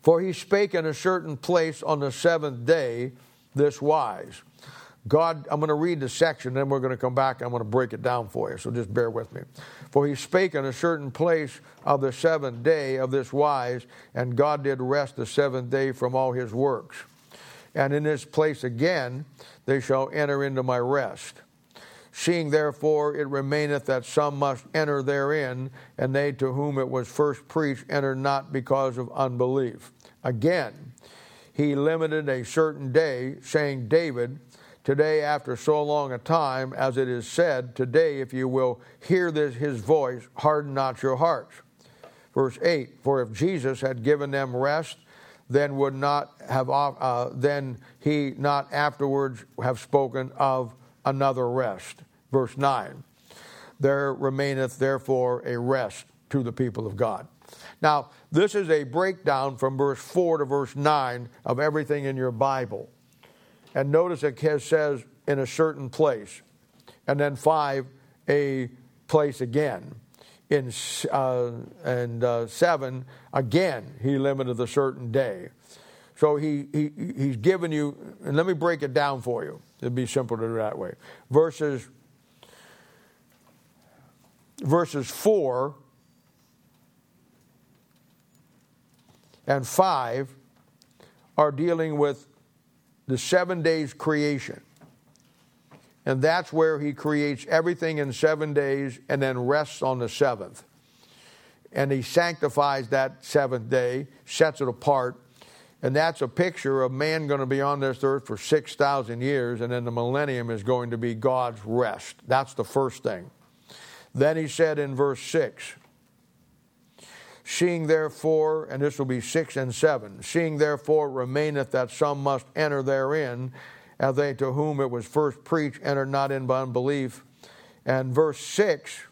For he spake in a certain place on the seventh day this wise. God, I'm going to read the section, then we're going to come back. I'm going to break it down for you, so just bear with me. For he spake in a certain place of the seventh day of this wise, and God did rest the seventh day from all his works. And in this place again they shall enter into my rest. Seeing therefore it remaineth that some must enter therein, and they to whom it was first preached enter not because of unbelief. Again, he limited a certain day, saying, David, today after so long a time, as it is said, Today, if you will hear this, his voice, harden not your hearts. Verse 8 For if Jesus had given them rest, then would not have uh, then he not afterwards have spoken of another rest. Verse 9 There remaineth therefore a rest to the people of God. Now, this is a breakdown from verse 4 to verse 9 of everything in your Bible. And notice it says in a certain place, and then 5, a place again. In uh, and uh, 7, again, he limited a certain day. So he, he, he's given you, and let me break it down for you. It'd be simple to do that way. Verses, verses 4 and 5 are dealing with the seven days creation. And that's where he creates everything in seven days and then rests on the seventh. And he sanctifies that seventh day, sets it apart. And that's a picture of man going to be on this earth for 6,000 years, and then the millennium is going to be God's rest. That's the first thing. Then he said in verse 6 Seeing therefore, and this will be 6 and 7, seeing therefore remaineth that some must enter therein, as they to whom it was first preached entered not in by unbelief. And verse 6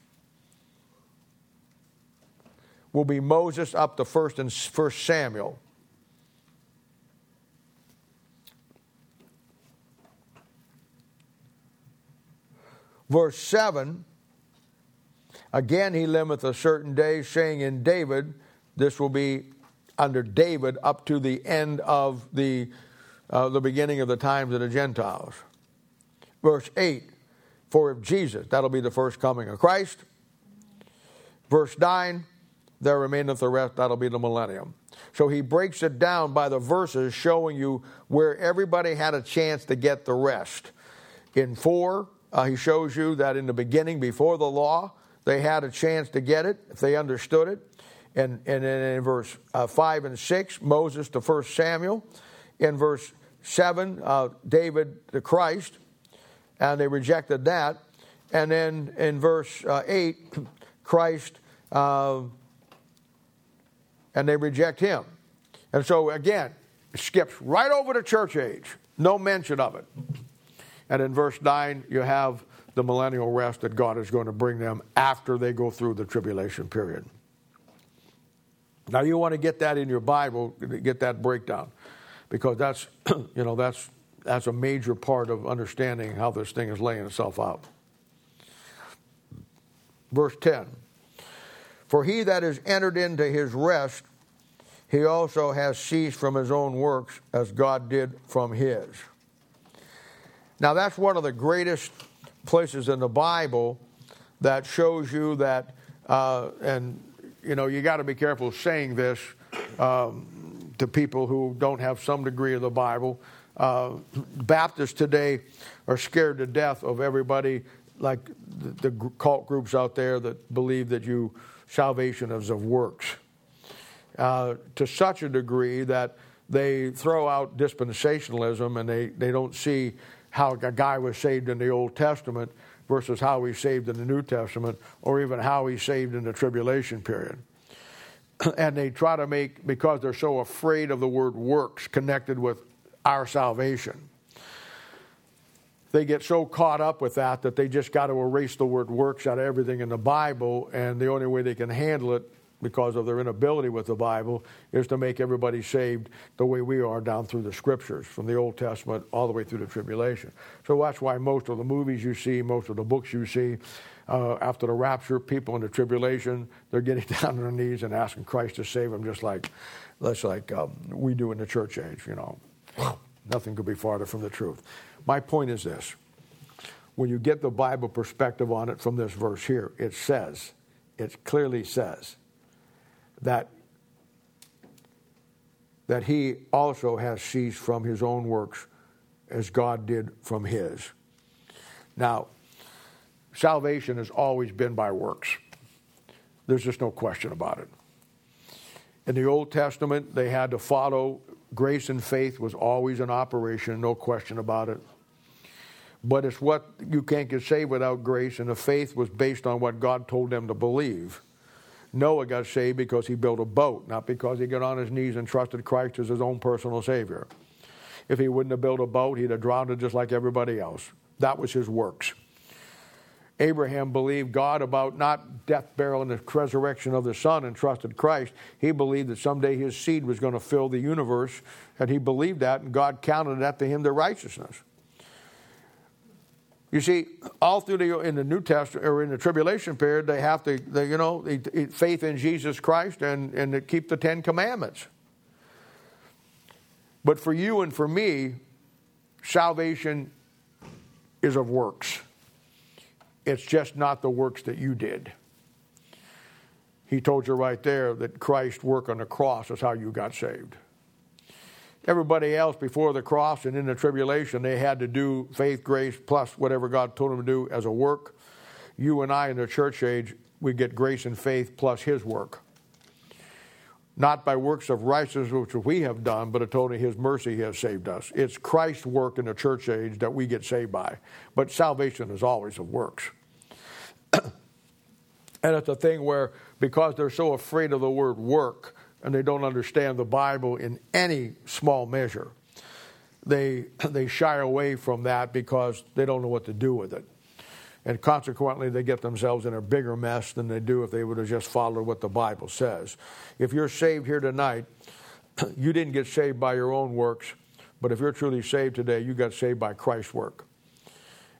will be Moses up to first and first Samuel. Verse 7 Again, he limiteth a certain day, saying in David, this will be under David up to the end of the, uh, the beginning of the times of the Gentiles. Verse 8, for if Jesus, that'll be the first coming of Christ. Verse 9, there remaineth the rest, that'll be the millennium. So he breaks it down by the verses showing you where everybody had a chance to get the rest. In 4, uh, he shows you that in the beginning, before the law, they had a chance to get it if they understood it. And, and then in verse uh, 5 and 6, Moses to 1 Samuel. In verse 7, uh, David to Christ. And they rejected that. And then in verse uh, 8, Christ, uh, and they reject him. And so again, skips right over to church age, no mention of it. And in verse 9, you have the millennial rest that God is going to bring them after they go through the tribulation period. Now you want to get that in your Bible, get that breakdown, because that's you know that's that's a major part of understanding how this thing is laying itself out. Verse 10 For he that is entered into his rest, he also has ceased from his own works as God did from his. Now, that's one of the greatest places in the Bible that shows you that, uh, and you know, you got to be careful saying this um, to people who don't have some degree of the Bible. Uh, Baptists today are scared to death of everybody, like the, the cult groups out there that believe that you salvation is of works, uh, to such a degree that they throw out dispensationalism and they, they don't see how a guy was saved in the Old Testament versus how he's saved in the New Testament, or even how he's saved in the tribulation period. and they try to make, because they're so afraid of the word works connected with our salvation, they get so caught up with that that they just got to erase the word works out of everything in the Bible, and the only way they can handle it because of their inability with the Bible, is to make everybody saved the way we are down through the scriptures, from the Old Testament all the way through the tribulation. So that's why most of the movies you see, most of the books you see, uh, after the rapture, people in the tribulation, they're getting down on their knees and asking Christ to save them, just like, just like um, we do in the church age, you know. Nothing could be farther from the truth. My point is this when you get the Bible perspective on it from this verse here, it says, it clearly says, that that he also has ceased from his own works as God did from his. Now, salvation has always been by works. There's just no question about it. In the Old Testament, they had to follow grace and faith was always in operation, no question about it. but it's what you can't get saved without grace, and the faith was based on what God told them to believe. Noah got saved because he built a boat, not because he got on his knees and trusted Christ as his own personal Savior. If he wouldn't have built a boat, he'd have drowned just like everybody else. That was his works. Abraham believed God about not death, burial, and the resurrection of the Son and trusted Christ. He believed that someday his seed was going to fill the universe, and he believed that, and God counted that to him the righteousness. You see, all through the in the New Testament or in the tribulation period, they have to, they, you know, faith in Jesus Christ and and keep the Ten Commandments. But for you and for me, salvation is of works. It's just not the works that you did. He told you right there that Christ's work on the cross is how you got saved. Everybody else before the cross and in the tribulation, they had to do faith, grace, plus whatever God told them to do as a work. You and I in the church age, we get grace and faith plus His work. Not by works of righteousness which we have done, but told His mercy He has saved us. It's Christ's work in the church age that we get saved by. But salvation is always of works. and it's a thing where, because they're so afraid of the word work, and they don't understand the Bible in any small measure. They, they shy away from that because they don't know what to do with it. And consequently, they get themselves in a bigger mess than they do if they would have just followed what the Bible says. If you're saved here tonight, you didn't get saved by your own works, but if you're truly saved today, you got saved by Christ's work.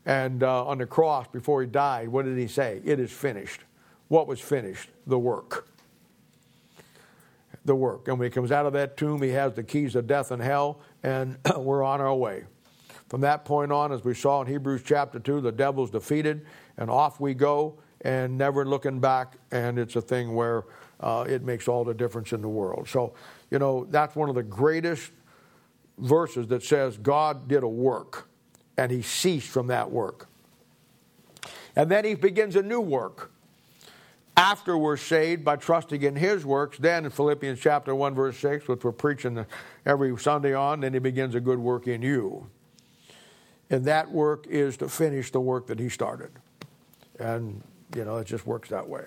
And uh, on the cross, before he died, what did he say? It is finished. What was finished? The work the work. And when he comes out of that tomb, he has the keys of death and hell, and we're on our way. From that point on, as we saw in Hebrews chapter 2, the devil's defeated, and off we go, and never looking back. And it's a thing where uh, it makes all the difference in the world. So, you know, that's one of the greatest verses that says God did a work, and he ceased from that work. And then he begins a new work after we're saved by trusting in his works, then in Philippians chapter 1, verse 6, which we're preaching every Sunday on, then he begins a good work in you. And that work is to finish the work that he started. And, you know, it just works that way.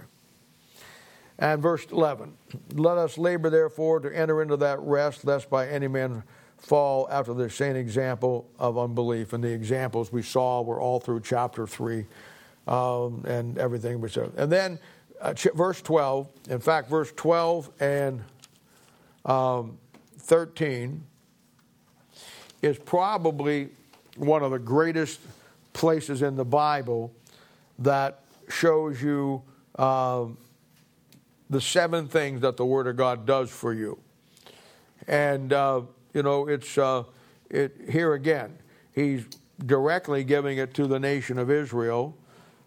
And verse 11 Let us labor, therefore, to enter into that rest, lest by any man fall after the same example of unbelief. And the examples we saw were all through chapter 3 um, and everything. We said. And then uh, verse 12, in fact, verse 12 and um, 13 is probably one of the greatest places in the Bible that shows you uh, the seven things that the Word of God does for you. And, uh, you know, it's uh, it, here again, he's directly giving it to the nation of Israel.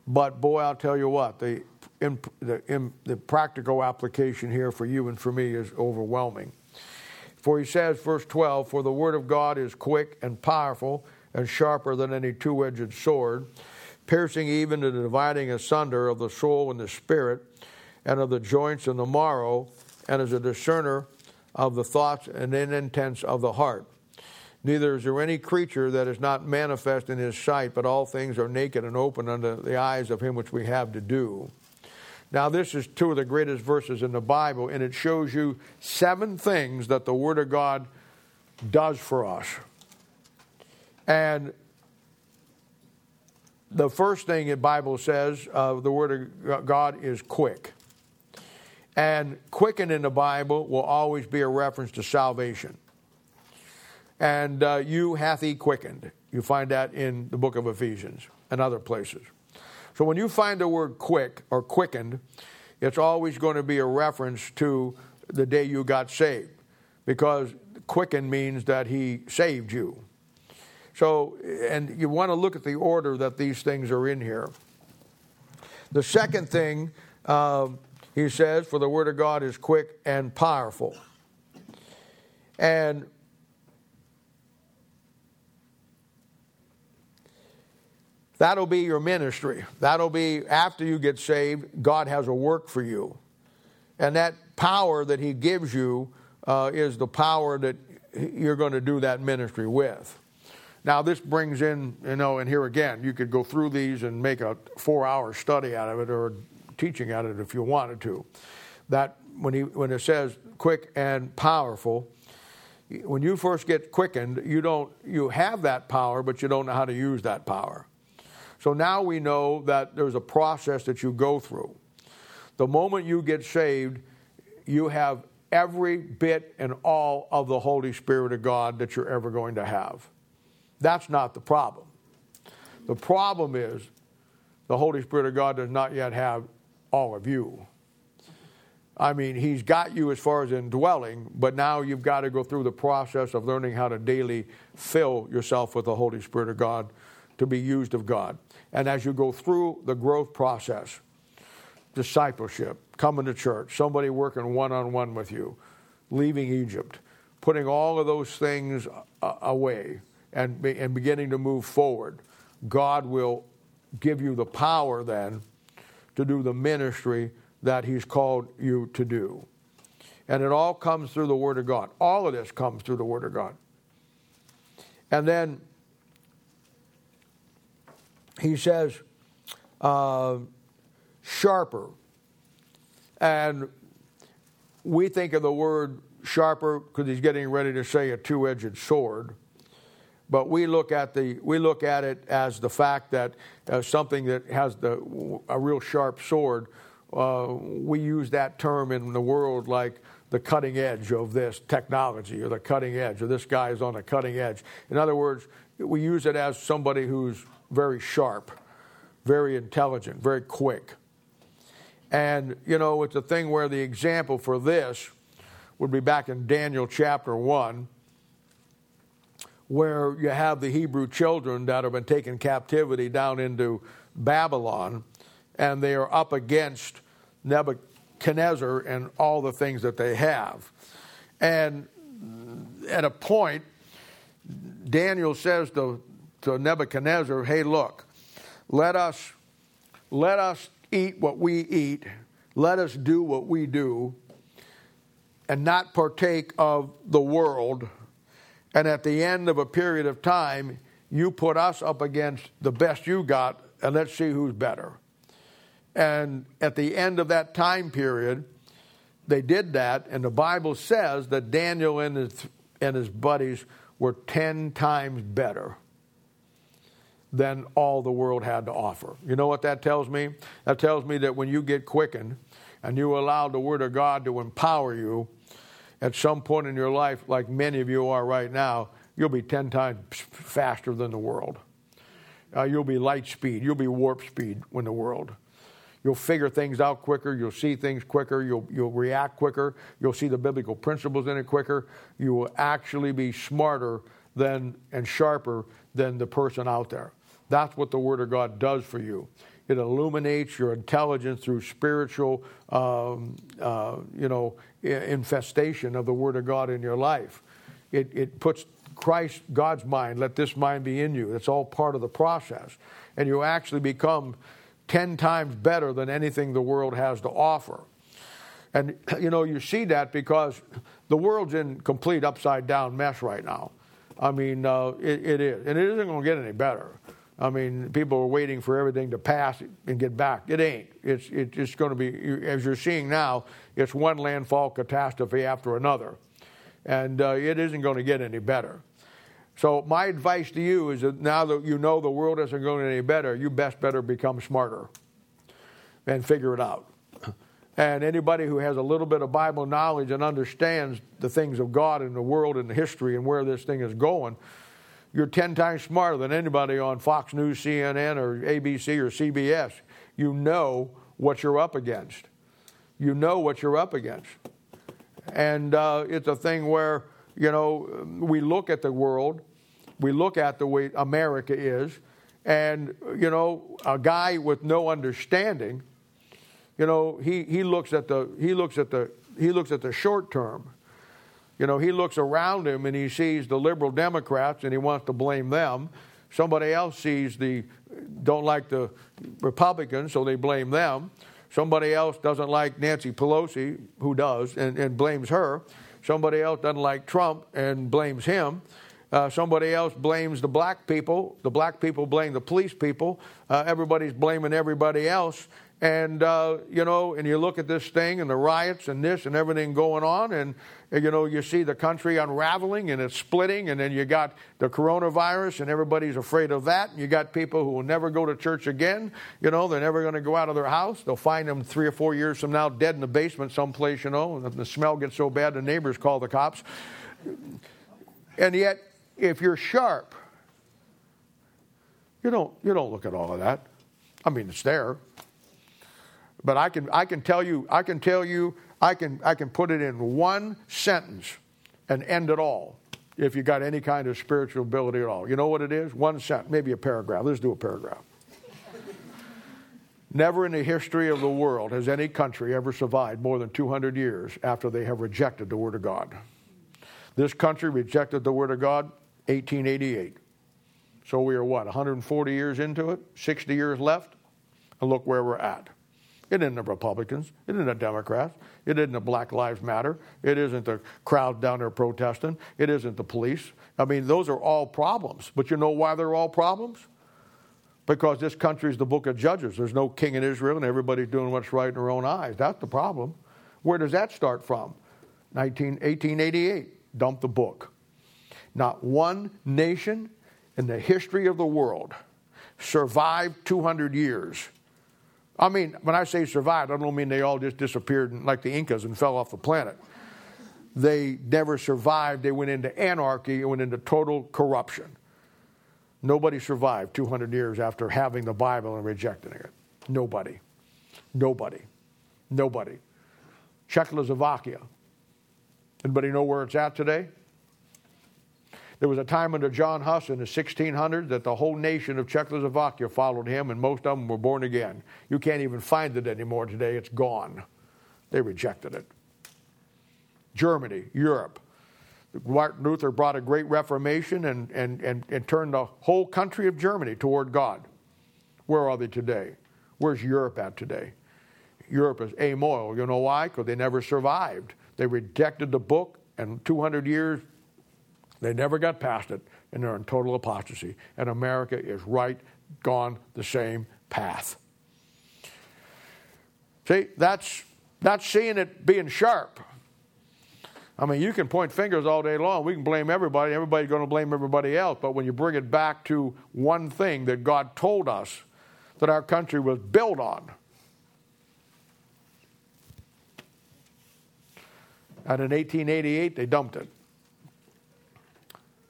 But boy, I'll tell you what, the in, the, in, the practical application here for you and for me is overwhelming. For he says, verse 12, For the word of God is quick and powerful and sharper than any two edged sword, piercing even to the dividing asunder of the soul and the spirit, and of the joints and the marrow, and is a discerner of the thoughts and intents of the heart. Neither is there any creature that is not manifest in his sight, but all things are naked and open unto the eyes of him which we have to do. Now, this is two of the greatest verses in the Bible, and it shows you seven things that the Word of God does for us. And the first thing the Bible says, uh, the Word of God is quick. And quicken in the Bible will always be a reference to salvation. And uh, you hath he quickened. You find that in the book of Ephesians and other places. So when you find the word quick or quickened, it's always going to be a reference to the day you got saved because quicken means that he saved you. So, and you want to look at the order that these things are in here. The second thing, uh, he says, for the word of God is quick and powerful. And That'll be your ministry. That'll be after you get saved, God has a work for you. And that power that He gives you uh, is the power that you're going to do that ministry with. Now, this brings in, you know, and here again, you could go through these and make a four hour study out of it or teaching out of it if you wanted to. That when, he, when it says quick and powerful, when you first get quickened, you don't you have that power, but you don't know how to use that power. So now we know that there's a process that you go through. The moment you get saved, you have every bit and all of the Holy Spirit of God that you're ever going to have. That's not the problem. The problem is the Holy Spirit of God does not yet have all of you. I mean, He's got you as far as indwelling, but now you've got to go through the process of learning how to daily fill yourself with the Holy Spirit of God to be used of God. And as you go through the growth process, discipleship, coming to church, somebody working one on one with you, leaving Egypt, putting all of those things away and, and beginning to move forward, God will give you the power then to do the ministry that He's called you to do. And it all comes through the Word of God. All of this comes through the Word of God. And then he says, uh, sharper. And we think of the word sharper because he's getting ready to say a two edged sword. But we look at the we look at it as the fact that uh, something that has the a real sharp sword. Uh, we use that term in the world like the cutting edge of this technology or the cutting edge or this guy is on the cutting edge. In other words, we use it as somebody who's very sharp, very intelligent, very quick. And, you know, it's a thing where the example for this would be back in Daniel chapter 1, where you have the Hebrew children that have been taken captivity down into Babylon, and they are up against Nebuchadnezzar and all the things that they have. And at a point, Daniel says to to Nebuchadnezzar, hey, look, let us, let us eat what we eat, let us do what we do, and not partake of the world. And at the end of a period of time, you put us up against the best you got, and let's see who's better. And at the end of that time period, they did that, and the Bible says that Daniel and his, and his buddies were 10 times better than all the world had to offer. You know what that tells me? That tells me that when you get quickened and you allow the Word of God to empower you at some point in your life, like many of you are right now, you'll be 10 times faster than the world. Uh, you'll be light speed, you'll be warp speed when the world. You'll figure things out quicker. You'll see things quicker. You'll, you'll react quicker. You'll see the biblical principles in it quicker. You will actually be smarter than and sharper than the person out there. That's what the Word of God does for you. It illuminates your intelligence through spiritual, um, uh, you know, infestation of the Word of God in your life. It, it puts Christ, God's mind, let this mind be in you. It's all part of the process. And you actually become 10 times better than anything the world has to offer. And, you know, you see that because the world's in complete upside down mess right now. I mean, uh, it, it is. And it isn't going to get any better. I mean, people are waiting for everything to pass and get back. It ain't. It's, it's going to be, as you're seeing now, it's one landfall catastrophe after another. And uh, it isn't going to get any better. So, my advice to you is that now that you know the world isn't going any better, you best better become smarter and figure it out. And anybody who has a little bit of Bible knowledge and understands the things of God and the world and the history and where this thing is going, you're 10 times smarter than anybody on Fox News, CNN, or ABC or CBS. You know what you're up against. You know what you're up against. And uh, it's a thing where, you know, we look at the world, we look at the way America is, and, you know, a guy with no understanding, you know, he, he looks at the he looks at the he looks at the short term you know, he looks around him and he sees the liberal Democrats and he wants to blame them. Somebody else sees the don't like the Republicans, so they blame them. Somebody else doesn't like Nancy Pelosi, who does, and, and blames her. Somebody else doesn't like Trump and blames him. Uh, somebody else blames the black people. The black people blame the police people. Uh, everybody's blaming everybody else. And, uh, you know, and you look at this thing and the riots and this and everything going on, and, you know, you see the country unraveling and it's splitting, and then you got the coronavirus and everybody's afraid of that. And you got people who will never go to church again. You know, they're never going to go out of their house. They'll find them three or four years from now dead in the basement someplace, you know, and the smell gets so bad the neighbors call the cops. And yet, if you're sharp, you don't, you don't look at all of that. I mean, it's there. But I can, I can tell you, I can tell you, I can, I can put it in one sentence and end it all if you got any kind of spiritual ability at all. You know what it is? One sentence, maybe a paragraph. Let's do a paragraph. Never in the history of the world has any country ever survived more than 200 years after they have rejected the Word of God. This country rejected the Word of God 1888. So we are what, 140 years into it? 60 years left? And look where we're at. It isn't the Republicans. It isn't the Democrats. It isn't the Black Lives Matter. It isn't the crowd down there protesting. It isn't the police. I mean, those are all problems. But you know why they're all problems? Because this country is the book of Judges. There's no king in Israel, and everybody's doing what's right in their own eyes. That's the problem. Where does that start from? 19, 1888. Dump the book. Not one nation in the history of the world survived 200 years I mean, when I say survived, I don't mean they all just disappeared like the Incas and fell off the planet. They never survived. They went into anarchy and went into total corruption. Nobody survived 200 years after having the Bible and rejecting it. Nobody. Nobody. Nobody. Czechoslovakia. Anybody know where it's at today? There was a time under John Huss in the 1600s that the whole nation of Czechoslovakia followed him, and most of them were born again. You can't even find it anymore today, it's gone. They rejected it. Germany, Europe. Martin Luther brought a great reformation and, and, and, and turned the whole country of Germany toward God. Where are they today? Where's Europe at today? Europe is amoral. You know why? Because they never survived. They rejected the book, and 200 years they never got past it, and they're in total apostasy. And America is right, gone the same path. See, that's, that's seeing it being sharp. I mean, you can point fingers all day long. We can blame everybody. Everybody's going to blame everybody else. But when you bring it back to one thing that God told us that our country was built on, and in 1888, they dumped it.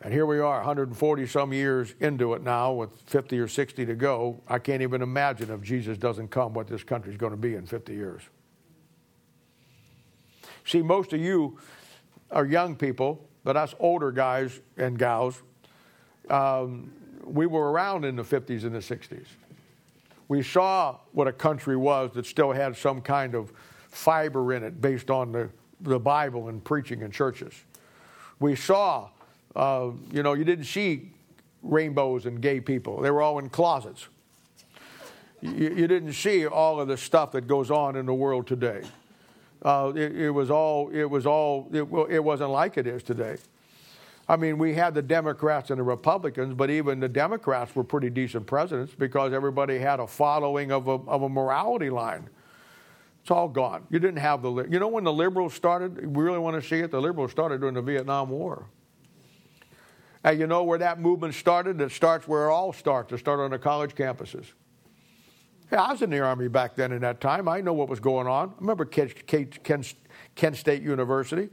And here we are, 140 some years into it now, with 50 or 60 to go. I can't even imagine if Jesus doesn't come what this country is going to be in 50 years. See, most of you are young people, but us older guys and gals, um, we were around in the 50s and the 60s. We saw what a country was that still had some kind of fiber in it based on the, the Bible and preaching in churches. We saw uh, you know, you didn't see rainbows and gay people. They were all in closets. You, you didn't see all of the stuff that goes on in the world today. Uh, it, it, was all, it was all, it, it wasn't like it is today. I mean, we had the Democrats and the Republicans, but even the Democrats were pretty decent presidents because everybody had a following of a, of a morality line. It's all gone. You didn't have the, you know, when the liberals started, we really want to see it, the liberals started during the Vietnam War. And you know where that movement started? It starts where it all starts. It started on the college campuses. Yeah, I was in the Army back then in that time. I know what was going on. I remember Kent, State University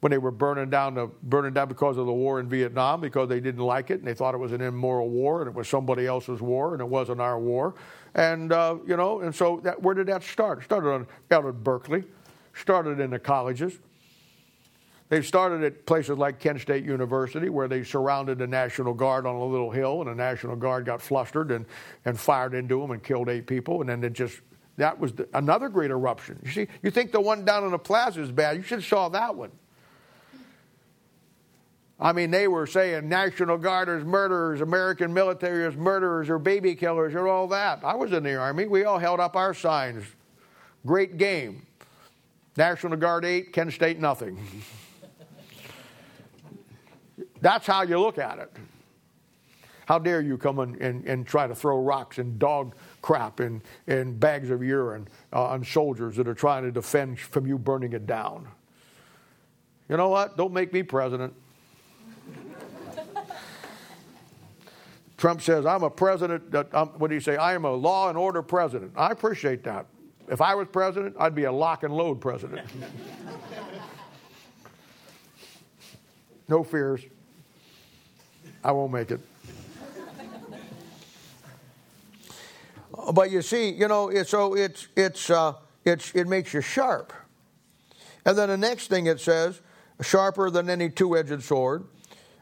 when they were burning down, the, burning down because of the war in Vietnam because they didn't like it and they thought it was an immoral war and it was somebody else's war and it wasn't our war. And, uh, you know, and so that, where did that start? It started on, out at Berkeley, started in the colleges. They started at places like Kent State University, where they surrounded the National Guard on a little hill, and the National Guard got flustered and, and fired into them and killed eight people. And then it just, that was the, another great eruption. You see, you think the one down in the plaza is bad. You should have saw that one. I mean, they were saying National Guard is murderers, American military is murderers, or baby killers, or all that. I was in the Army. We all held up our signs. Great game. National Guard 8, Kent State nothing. That's how you look at it. How dare you come and, and, and try to throw rocks and dog crap and, and bags of urine uh, on soldiers that are trying to defend from you burning it down? You know what? Don't make me president. Trump says, I'm a president. That, um, what do you say? I am a law and order president. I appreciate that. If I was president, I'd be a lock and load president. no fears. I won't make it. but you see, you know, it, so it's, it's, uh, it's, it makes you sharp. And then the next thing it says, sharper than any two edged sword,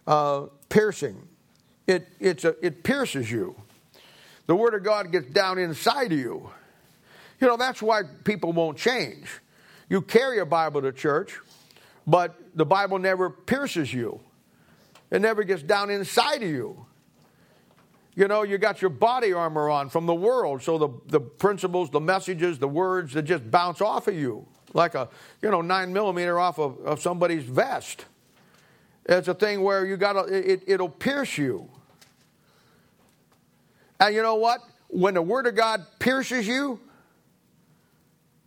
uh, piercing it, it's a, it pierces you. The Word of God gets down inside of you. You know, that's why people won't change. You carry a Bible to church, but the Bible never pierces you, it never gets down inside of you. You know, you got your body armor on from the world, so the, the principles, the messages, the words that just bounce off of you like a, you know, nine millimeter off of, of somebody's vest. It's a thing where you got to, it, it'll pierce you. And you know what? When the Word of God pierces you,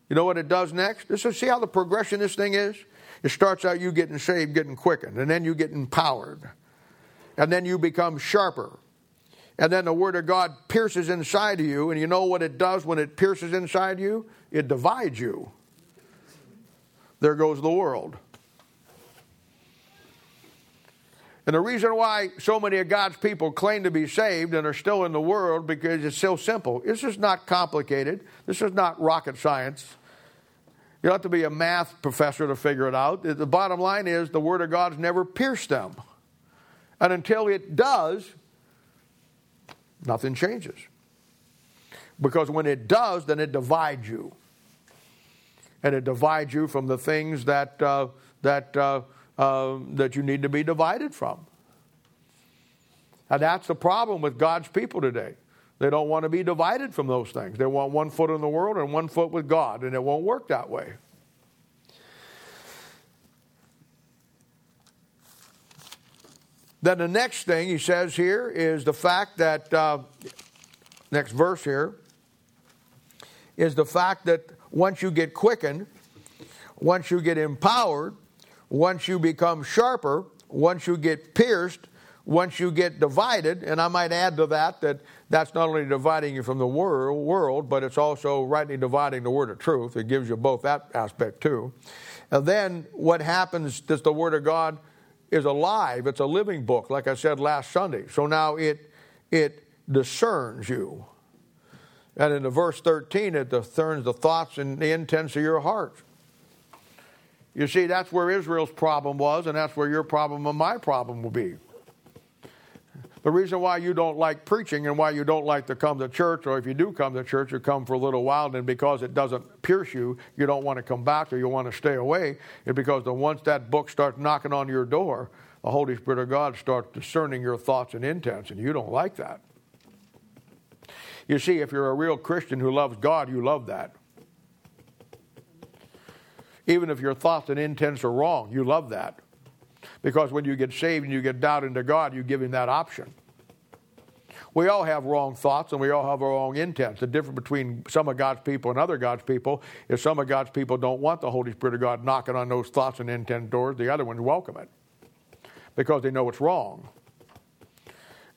you know what it does next? This is see how the progression this thing is? It starts out you getting saved, getting quickened, and then you get empowered. And then you become sharper. And then the Word of God pierces inside of you, and you know what it does when it pierces inside you? It divides you. There goes the world. And the reason why so many of God's people claim to be saved and are still in the world because it's so simple. This is not complicated. This is not rocket science. You don't have to be a math professor to figure it out. The bottom line is the Word of God's never pierced them. And until it does, nothing changes. Because when it does, then it divides you. And it divides you from the things that, uh, that, uh, uh, that you need to be divided from. And that's the problem with God's people today. They don't want to be divided from those things. They want one foot in the world and one foot with God, and it won't work that way. Then the next thing he says here is the fact that, uh, next verse here, is the fact that once you get quickened, once you get empowered, once you become sharper, once you get pierced, once you get divided, and I might add to that that that's not only dividing you from the world, world, but it's also rightly dividing the word of truth. It gives you both that aspect too. And then what happens is the word of God is alive. It's a living book, like I said last Sunday. So now it it discerns you. And in the verse 13, it discerns the thoughts and the intents of your heart. You see, that's where Israel's problem was, and that's where your problem and my problem will be. The reason why you don't like preaching and why you don't like to come to church, or if you do come to church, you come for a little while, and because it doesn't pierce you, you don't want to come back or you want to stay away, is because the, once that book starts knocking on your door, the Holy Spirit of God starts discerning your thoughts and intents, and you don't like that. You see, if you're a real Christian who loves God, you love that. Even if your thoughts and intents are wrong, you love that. Because when you get saved and you get down into God, you give Him that option. We all have wrong thoughts and we all have our wrong intents. The difference between some of God's people and other God's people is some of God's people don't want the Holy Spirit of God knocking on those thoughts and intent doors. The other ones welcome it because they know it's wrong.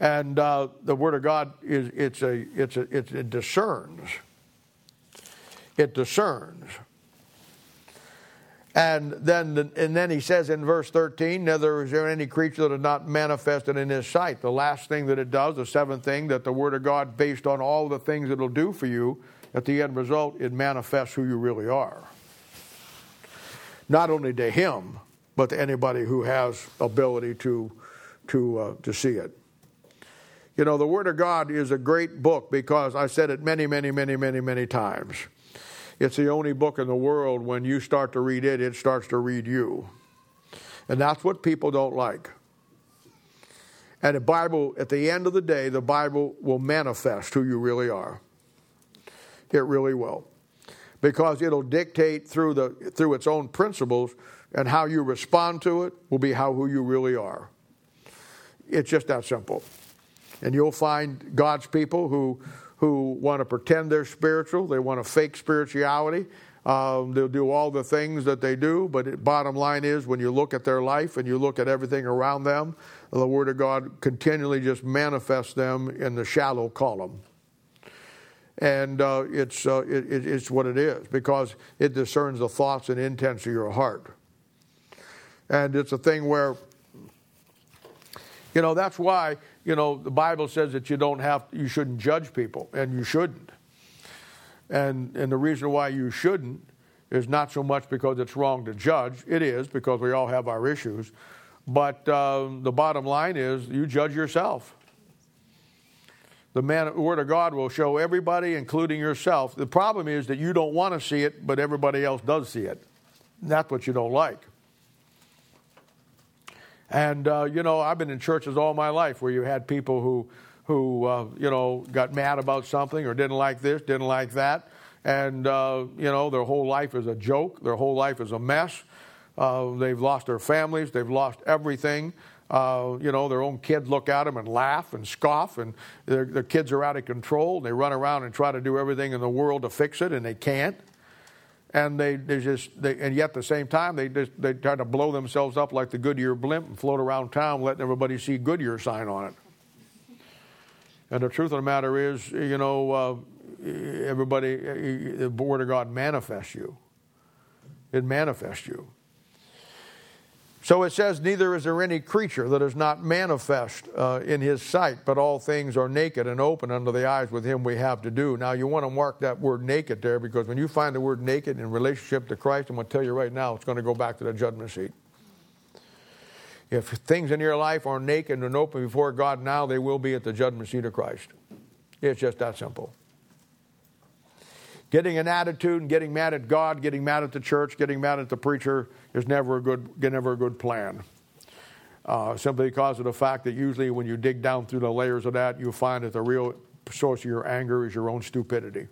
And uh, the Word of God is it's a it's a it's, it discerns. It discerns. And then, and then he says in verse 13, neither is there any creature that is not manifested in his sight. The last thing that it does, the seventh thing, that the Word of God, based on all the things it'll do for you, at the end result, it manifests who you really are. Not only to him, but to anybody who has ability to, to, uh, to see it. You know, the Word of God is a great book because I said it many, many, many, many, many times. It's the only book in the world when you start to read it, it starts to read you. And that's what people don't like. And the Bible, at the end of the day, the Bible will manifest who you really are. It really will. Because it'll dictate through, the, through its own principles, and how you respond to it will be how who you really are. it's just that simple. And you'll find God's people who, who want to pretend they're spiritual, they want to fake spirituality. Um, they'll do all the things that they do, but it, bottom line is when you look at their life and you look at everything around them, the Word of God continually just manifests them in the shallow column. And uh, it's, uh, it, it's what it is because it discerns the thoughts and intents of your heart. And it's a thing where, you know, that's why, you know, the Bible says that you don't have, you shouldn't judge people, and you shouldn't. And, and the reason why you shouldn't is not so much because it's wrong to judge. It is because we all have our issues. But uh, the bottom line is you judge yourself. The man, Word of God will show everybody, including yourself. The problem is that you don't want to see it, but everybody else does see it. That's what you don't like. And, uh, you know, I've been in churches all my life where you had people who who uh, you know got mad about something or didn't like this, didn't like that, and uh, you know their whole life is a joke, their whole life is a mess. Uh, they've lost their families, they've lost everything. Uh, you know, their own kids look at them and laugh and scoff, and their, their kids are out of control. They run around and try to do everything in the world to fix it, and they can't and they, they just they, and yet at the same time they just they try to blow themselves up like the Goodyear blimp and float around town letting everybody see Goodyear sign on it. And the truth of the matter is, you know, uh, everybody, the Word of God manifests you. It manifests you. So it says, Neither is there any creature that is not manifest uh, in his sight, but all things are naked and open under the eyes with him we have to do. Now, you want to mark that word naked there because when you find the word naked in relationship to Christ, I'm going to tell you right now, it's going to go back to the judgment seat. If things in your life are naked and open before God now, they will be at the judgment seat of Christ. It's just that simple. Getting an attitude and getting mad at God, getting mad at the church, getting mad at the preacher is never a good, never a good plan. Uh, simply because of the fact that usually when you dig down through the layers of that, you find that the real source of your anger is your own stupidity.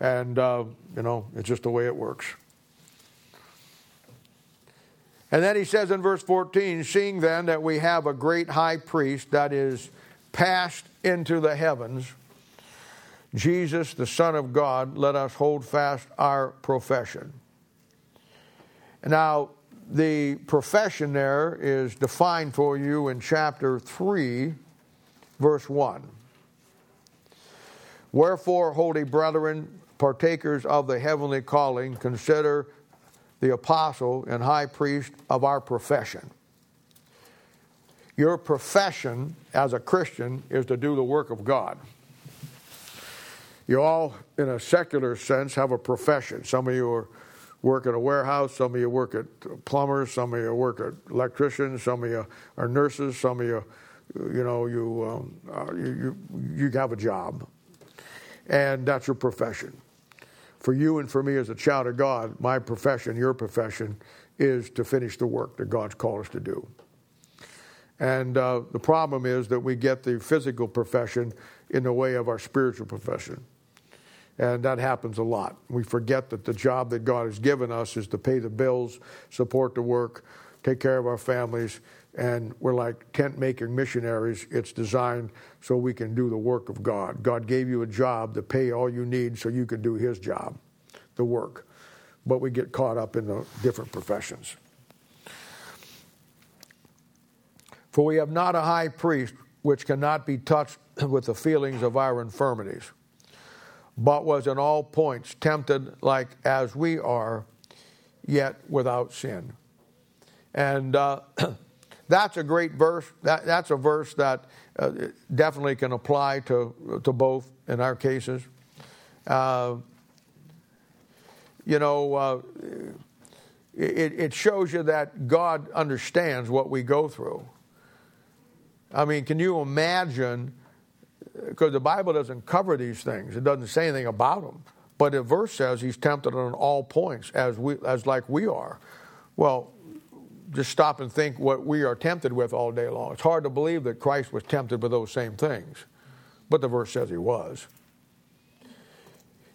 And, uh, you know, it's just the way it works. And then he says in verse 14, Seeing then that we have a great high priest that is passed into the heavens, Jesus, the Son of God, let us hold fast our profession. Now, the profession there is defined for you in chapter 3, verse 1. Wherefore, holy brethren, partakers of the heavenly calling, consider the apostle and high priest of our profession. Your profession as a Christian is to do the work of God. You all, in a secular sense, have a profession. Some of you are work at a warehouse, some of you work at plumbers, some of you work at electricians, some of you are nurses, some of you, you know, you, um, uh, you, you, you have a job. And that's your profession for you and for me as a child of God, my profession, your profession, is to finish the work that God's called us to do. And uh, the problem is that we get the physical profession in the way of our spiritual profession. And that happens a lot. We forget that the job that God has given us is to pay the bills, support the work, take care of our families, and we're like tent making missionaries. It's designed so we can do the work of God. God gave you a job to pay all you need so you can do His job, the work. But we get caught up in the different professions. For we have not a high priest which cannot be touched with the feelings of our infirmities, but was in all points tempted like as we are, yet without sin. And uh, that's a great verse. That, that's a verse that uh, definitely can apply to, to both in our cases. Uh, you know, uh, it, it shows you that God understands what we go through. I mean, can you imagine? Because the Bible doesn't cover these things, it doesn't say anything about them. But the verse says he's tempted on all points as we as like we are. Well, just stop and think what we are tempted with all day long. It's hard to believe that Christ was tempted with those same things, but the verse says he was.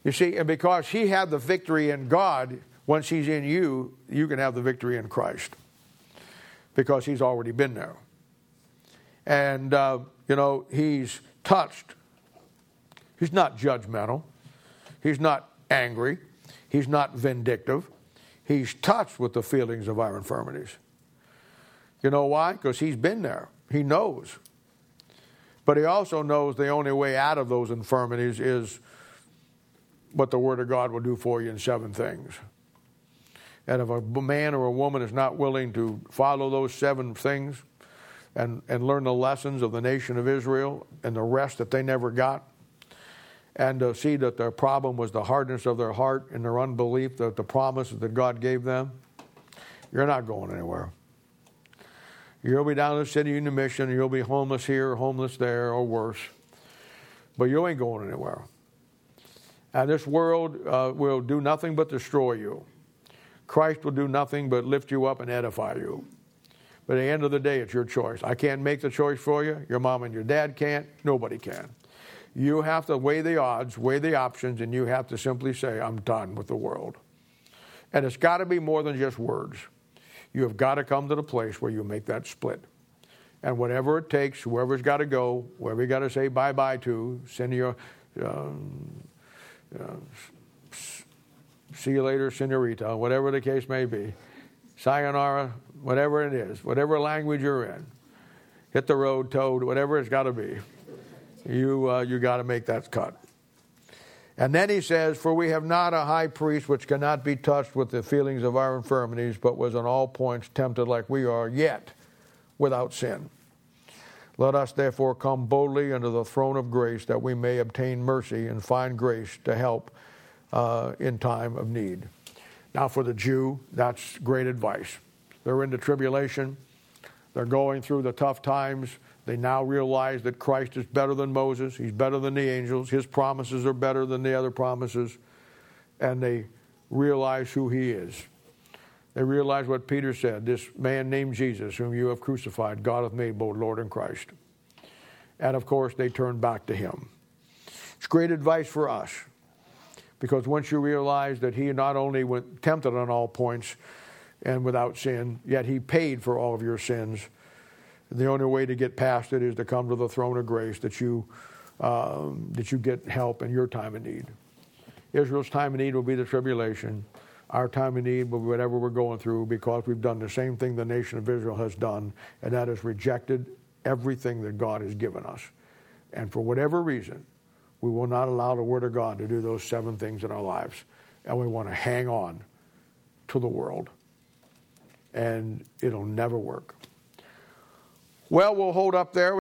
You see, and because he had the victory in God, once he's in you, you can have the victory in Christ because he's already been there. And, uh, you know, he's touched. He's not judgmental. He's not angry. He's not vindictive. He's touched with the feelings of our infirmities. You know why? Because he's been there. He knows. But he also knows the only way out of those infirmities is what the Word of God will do for you in seven things. And if a man or a woman is not willing to follow those seven things and, and learn the lessons of the nation of Israel and the rest that they never got, and to see that their problem was the hardness of their heart and their unbelief that the promises that God gave them, you're not going anywhere. You'll be down in the city in the mission, you'll be homeless here, homeless there, or worse. But you ain't going anywhere. And this world uh, will do nothing but destroy you. Christ will do nothing but lift you up and edify you. But at the end of the day, it's your choice. I can't make the choice for you. Your mom and your dad can't. Nobody can. You have to weigh the odds, weigh the options, and you have to simply say, I'm done with the world. And it's got to be more than just words. You have got to come to the place where you make that split. And whatever it takes, whoever's got to go, whoever you got to say bye bye to, send your. Um, uh, see you later, senorita, whatever the case may be. Sayonara, whatever it is, whatever language you're in. Hit the road, toad, whatever it's got to be. You, uh, you got to make that cut. And then he says, For we have not a high priest which cannot be touched with the feelings of our infirmities, but was in all points tempted like we are, yet without sin. Let us therefore come boldly unto the throne of grace that we may obtain mercy and find grace to help uh, in time of need. Now, for the Jew, that's great advice. They're into tribulation, they're going through the tough times. They now realize that Christ is better than Moses, he's better than the angels, his promises are better than the other promises, and they realize who he is. They realize what Peter said this man named Jesus, whom you have crucified, God hath made both Lord and Christ. And of course, they turn back to him. It's great advice for us because once you realize that he not only went tempted on all points and without sin, yet he paid for all of your sins. The only way to get past it is to come to the throne of grace that you um, that you get help in your time of need. Israel's time of need will be the tribulation. Our time of need will be whatever we're going through because we've done the same thing the nation of Israel has done, and that is rejected everything that God has given us. And for whatever reason, we will not allow the Word of God to do those seven things in our lives. And we want to hang on to the world. And it'll never work. Well, we'll hold up there.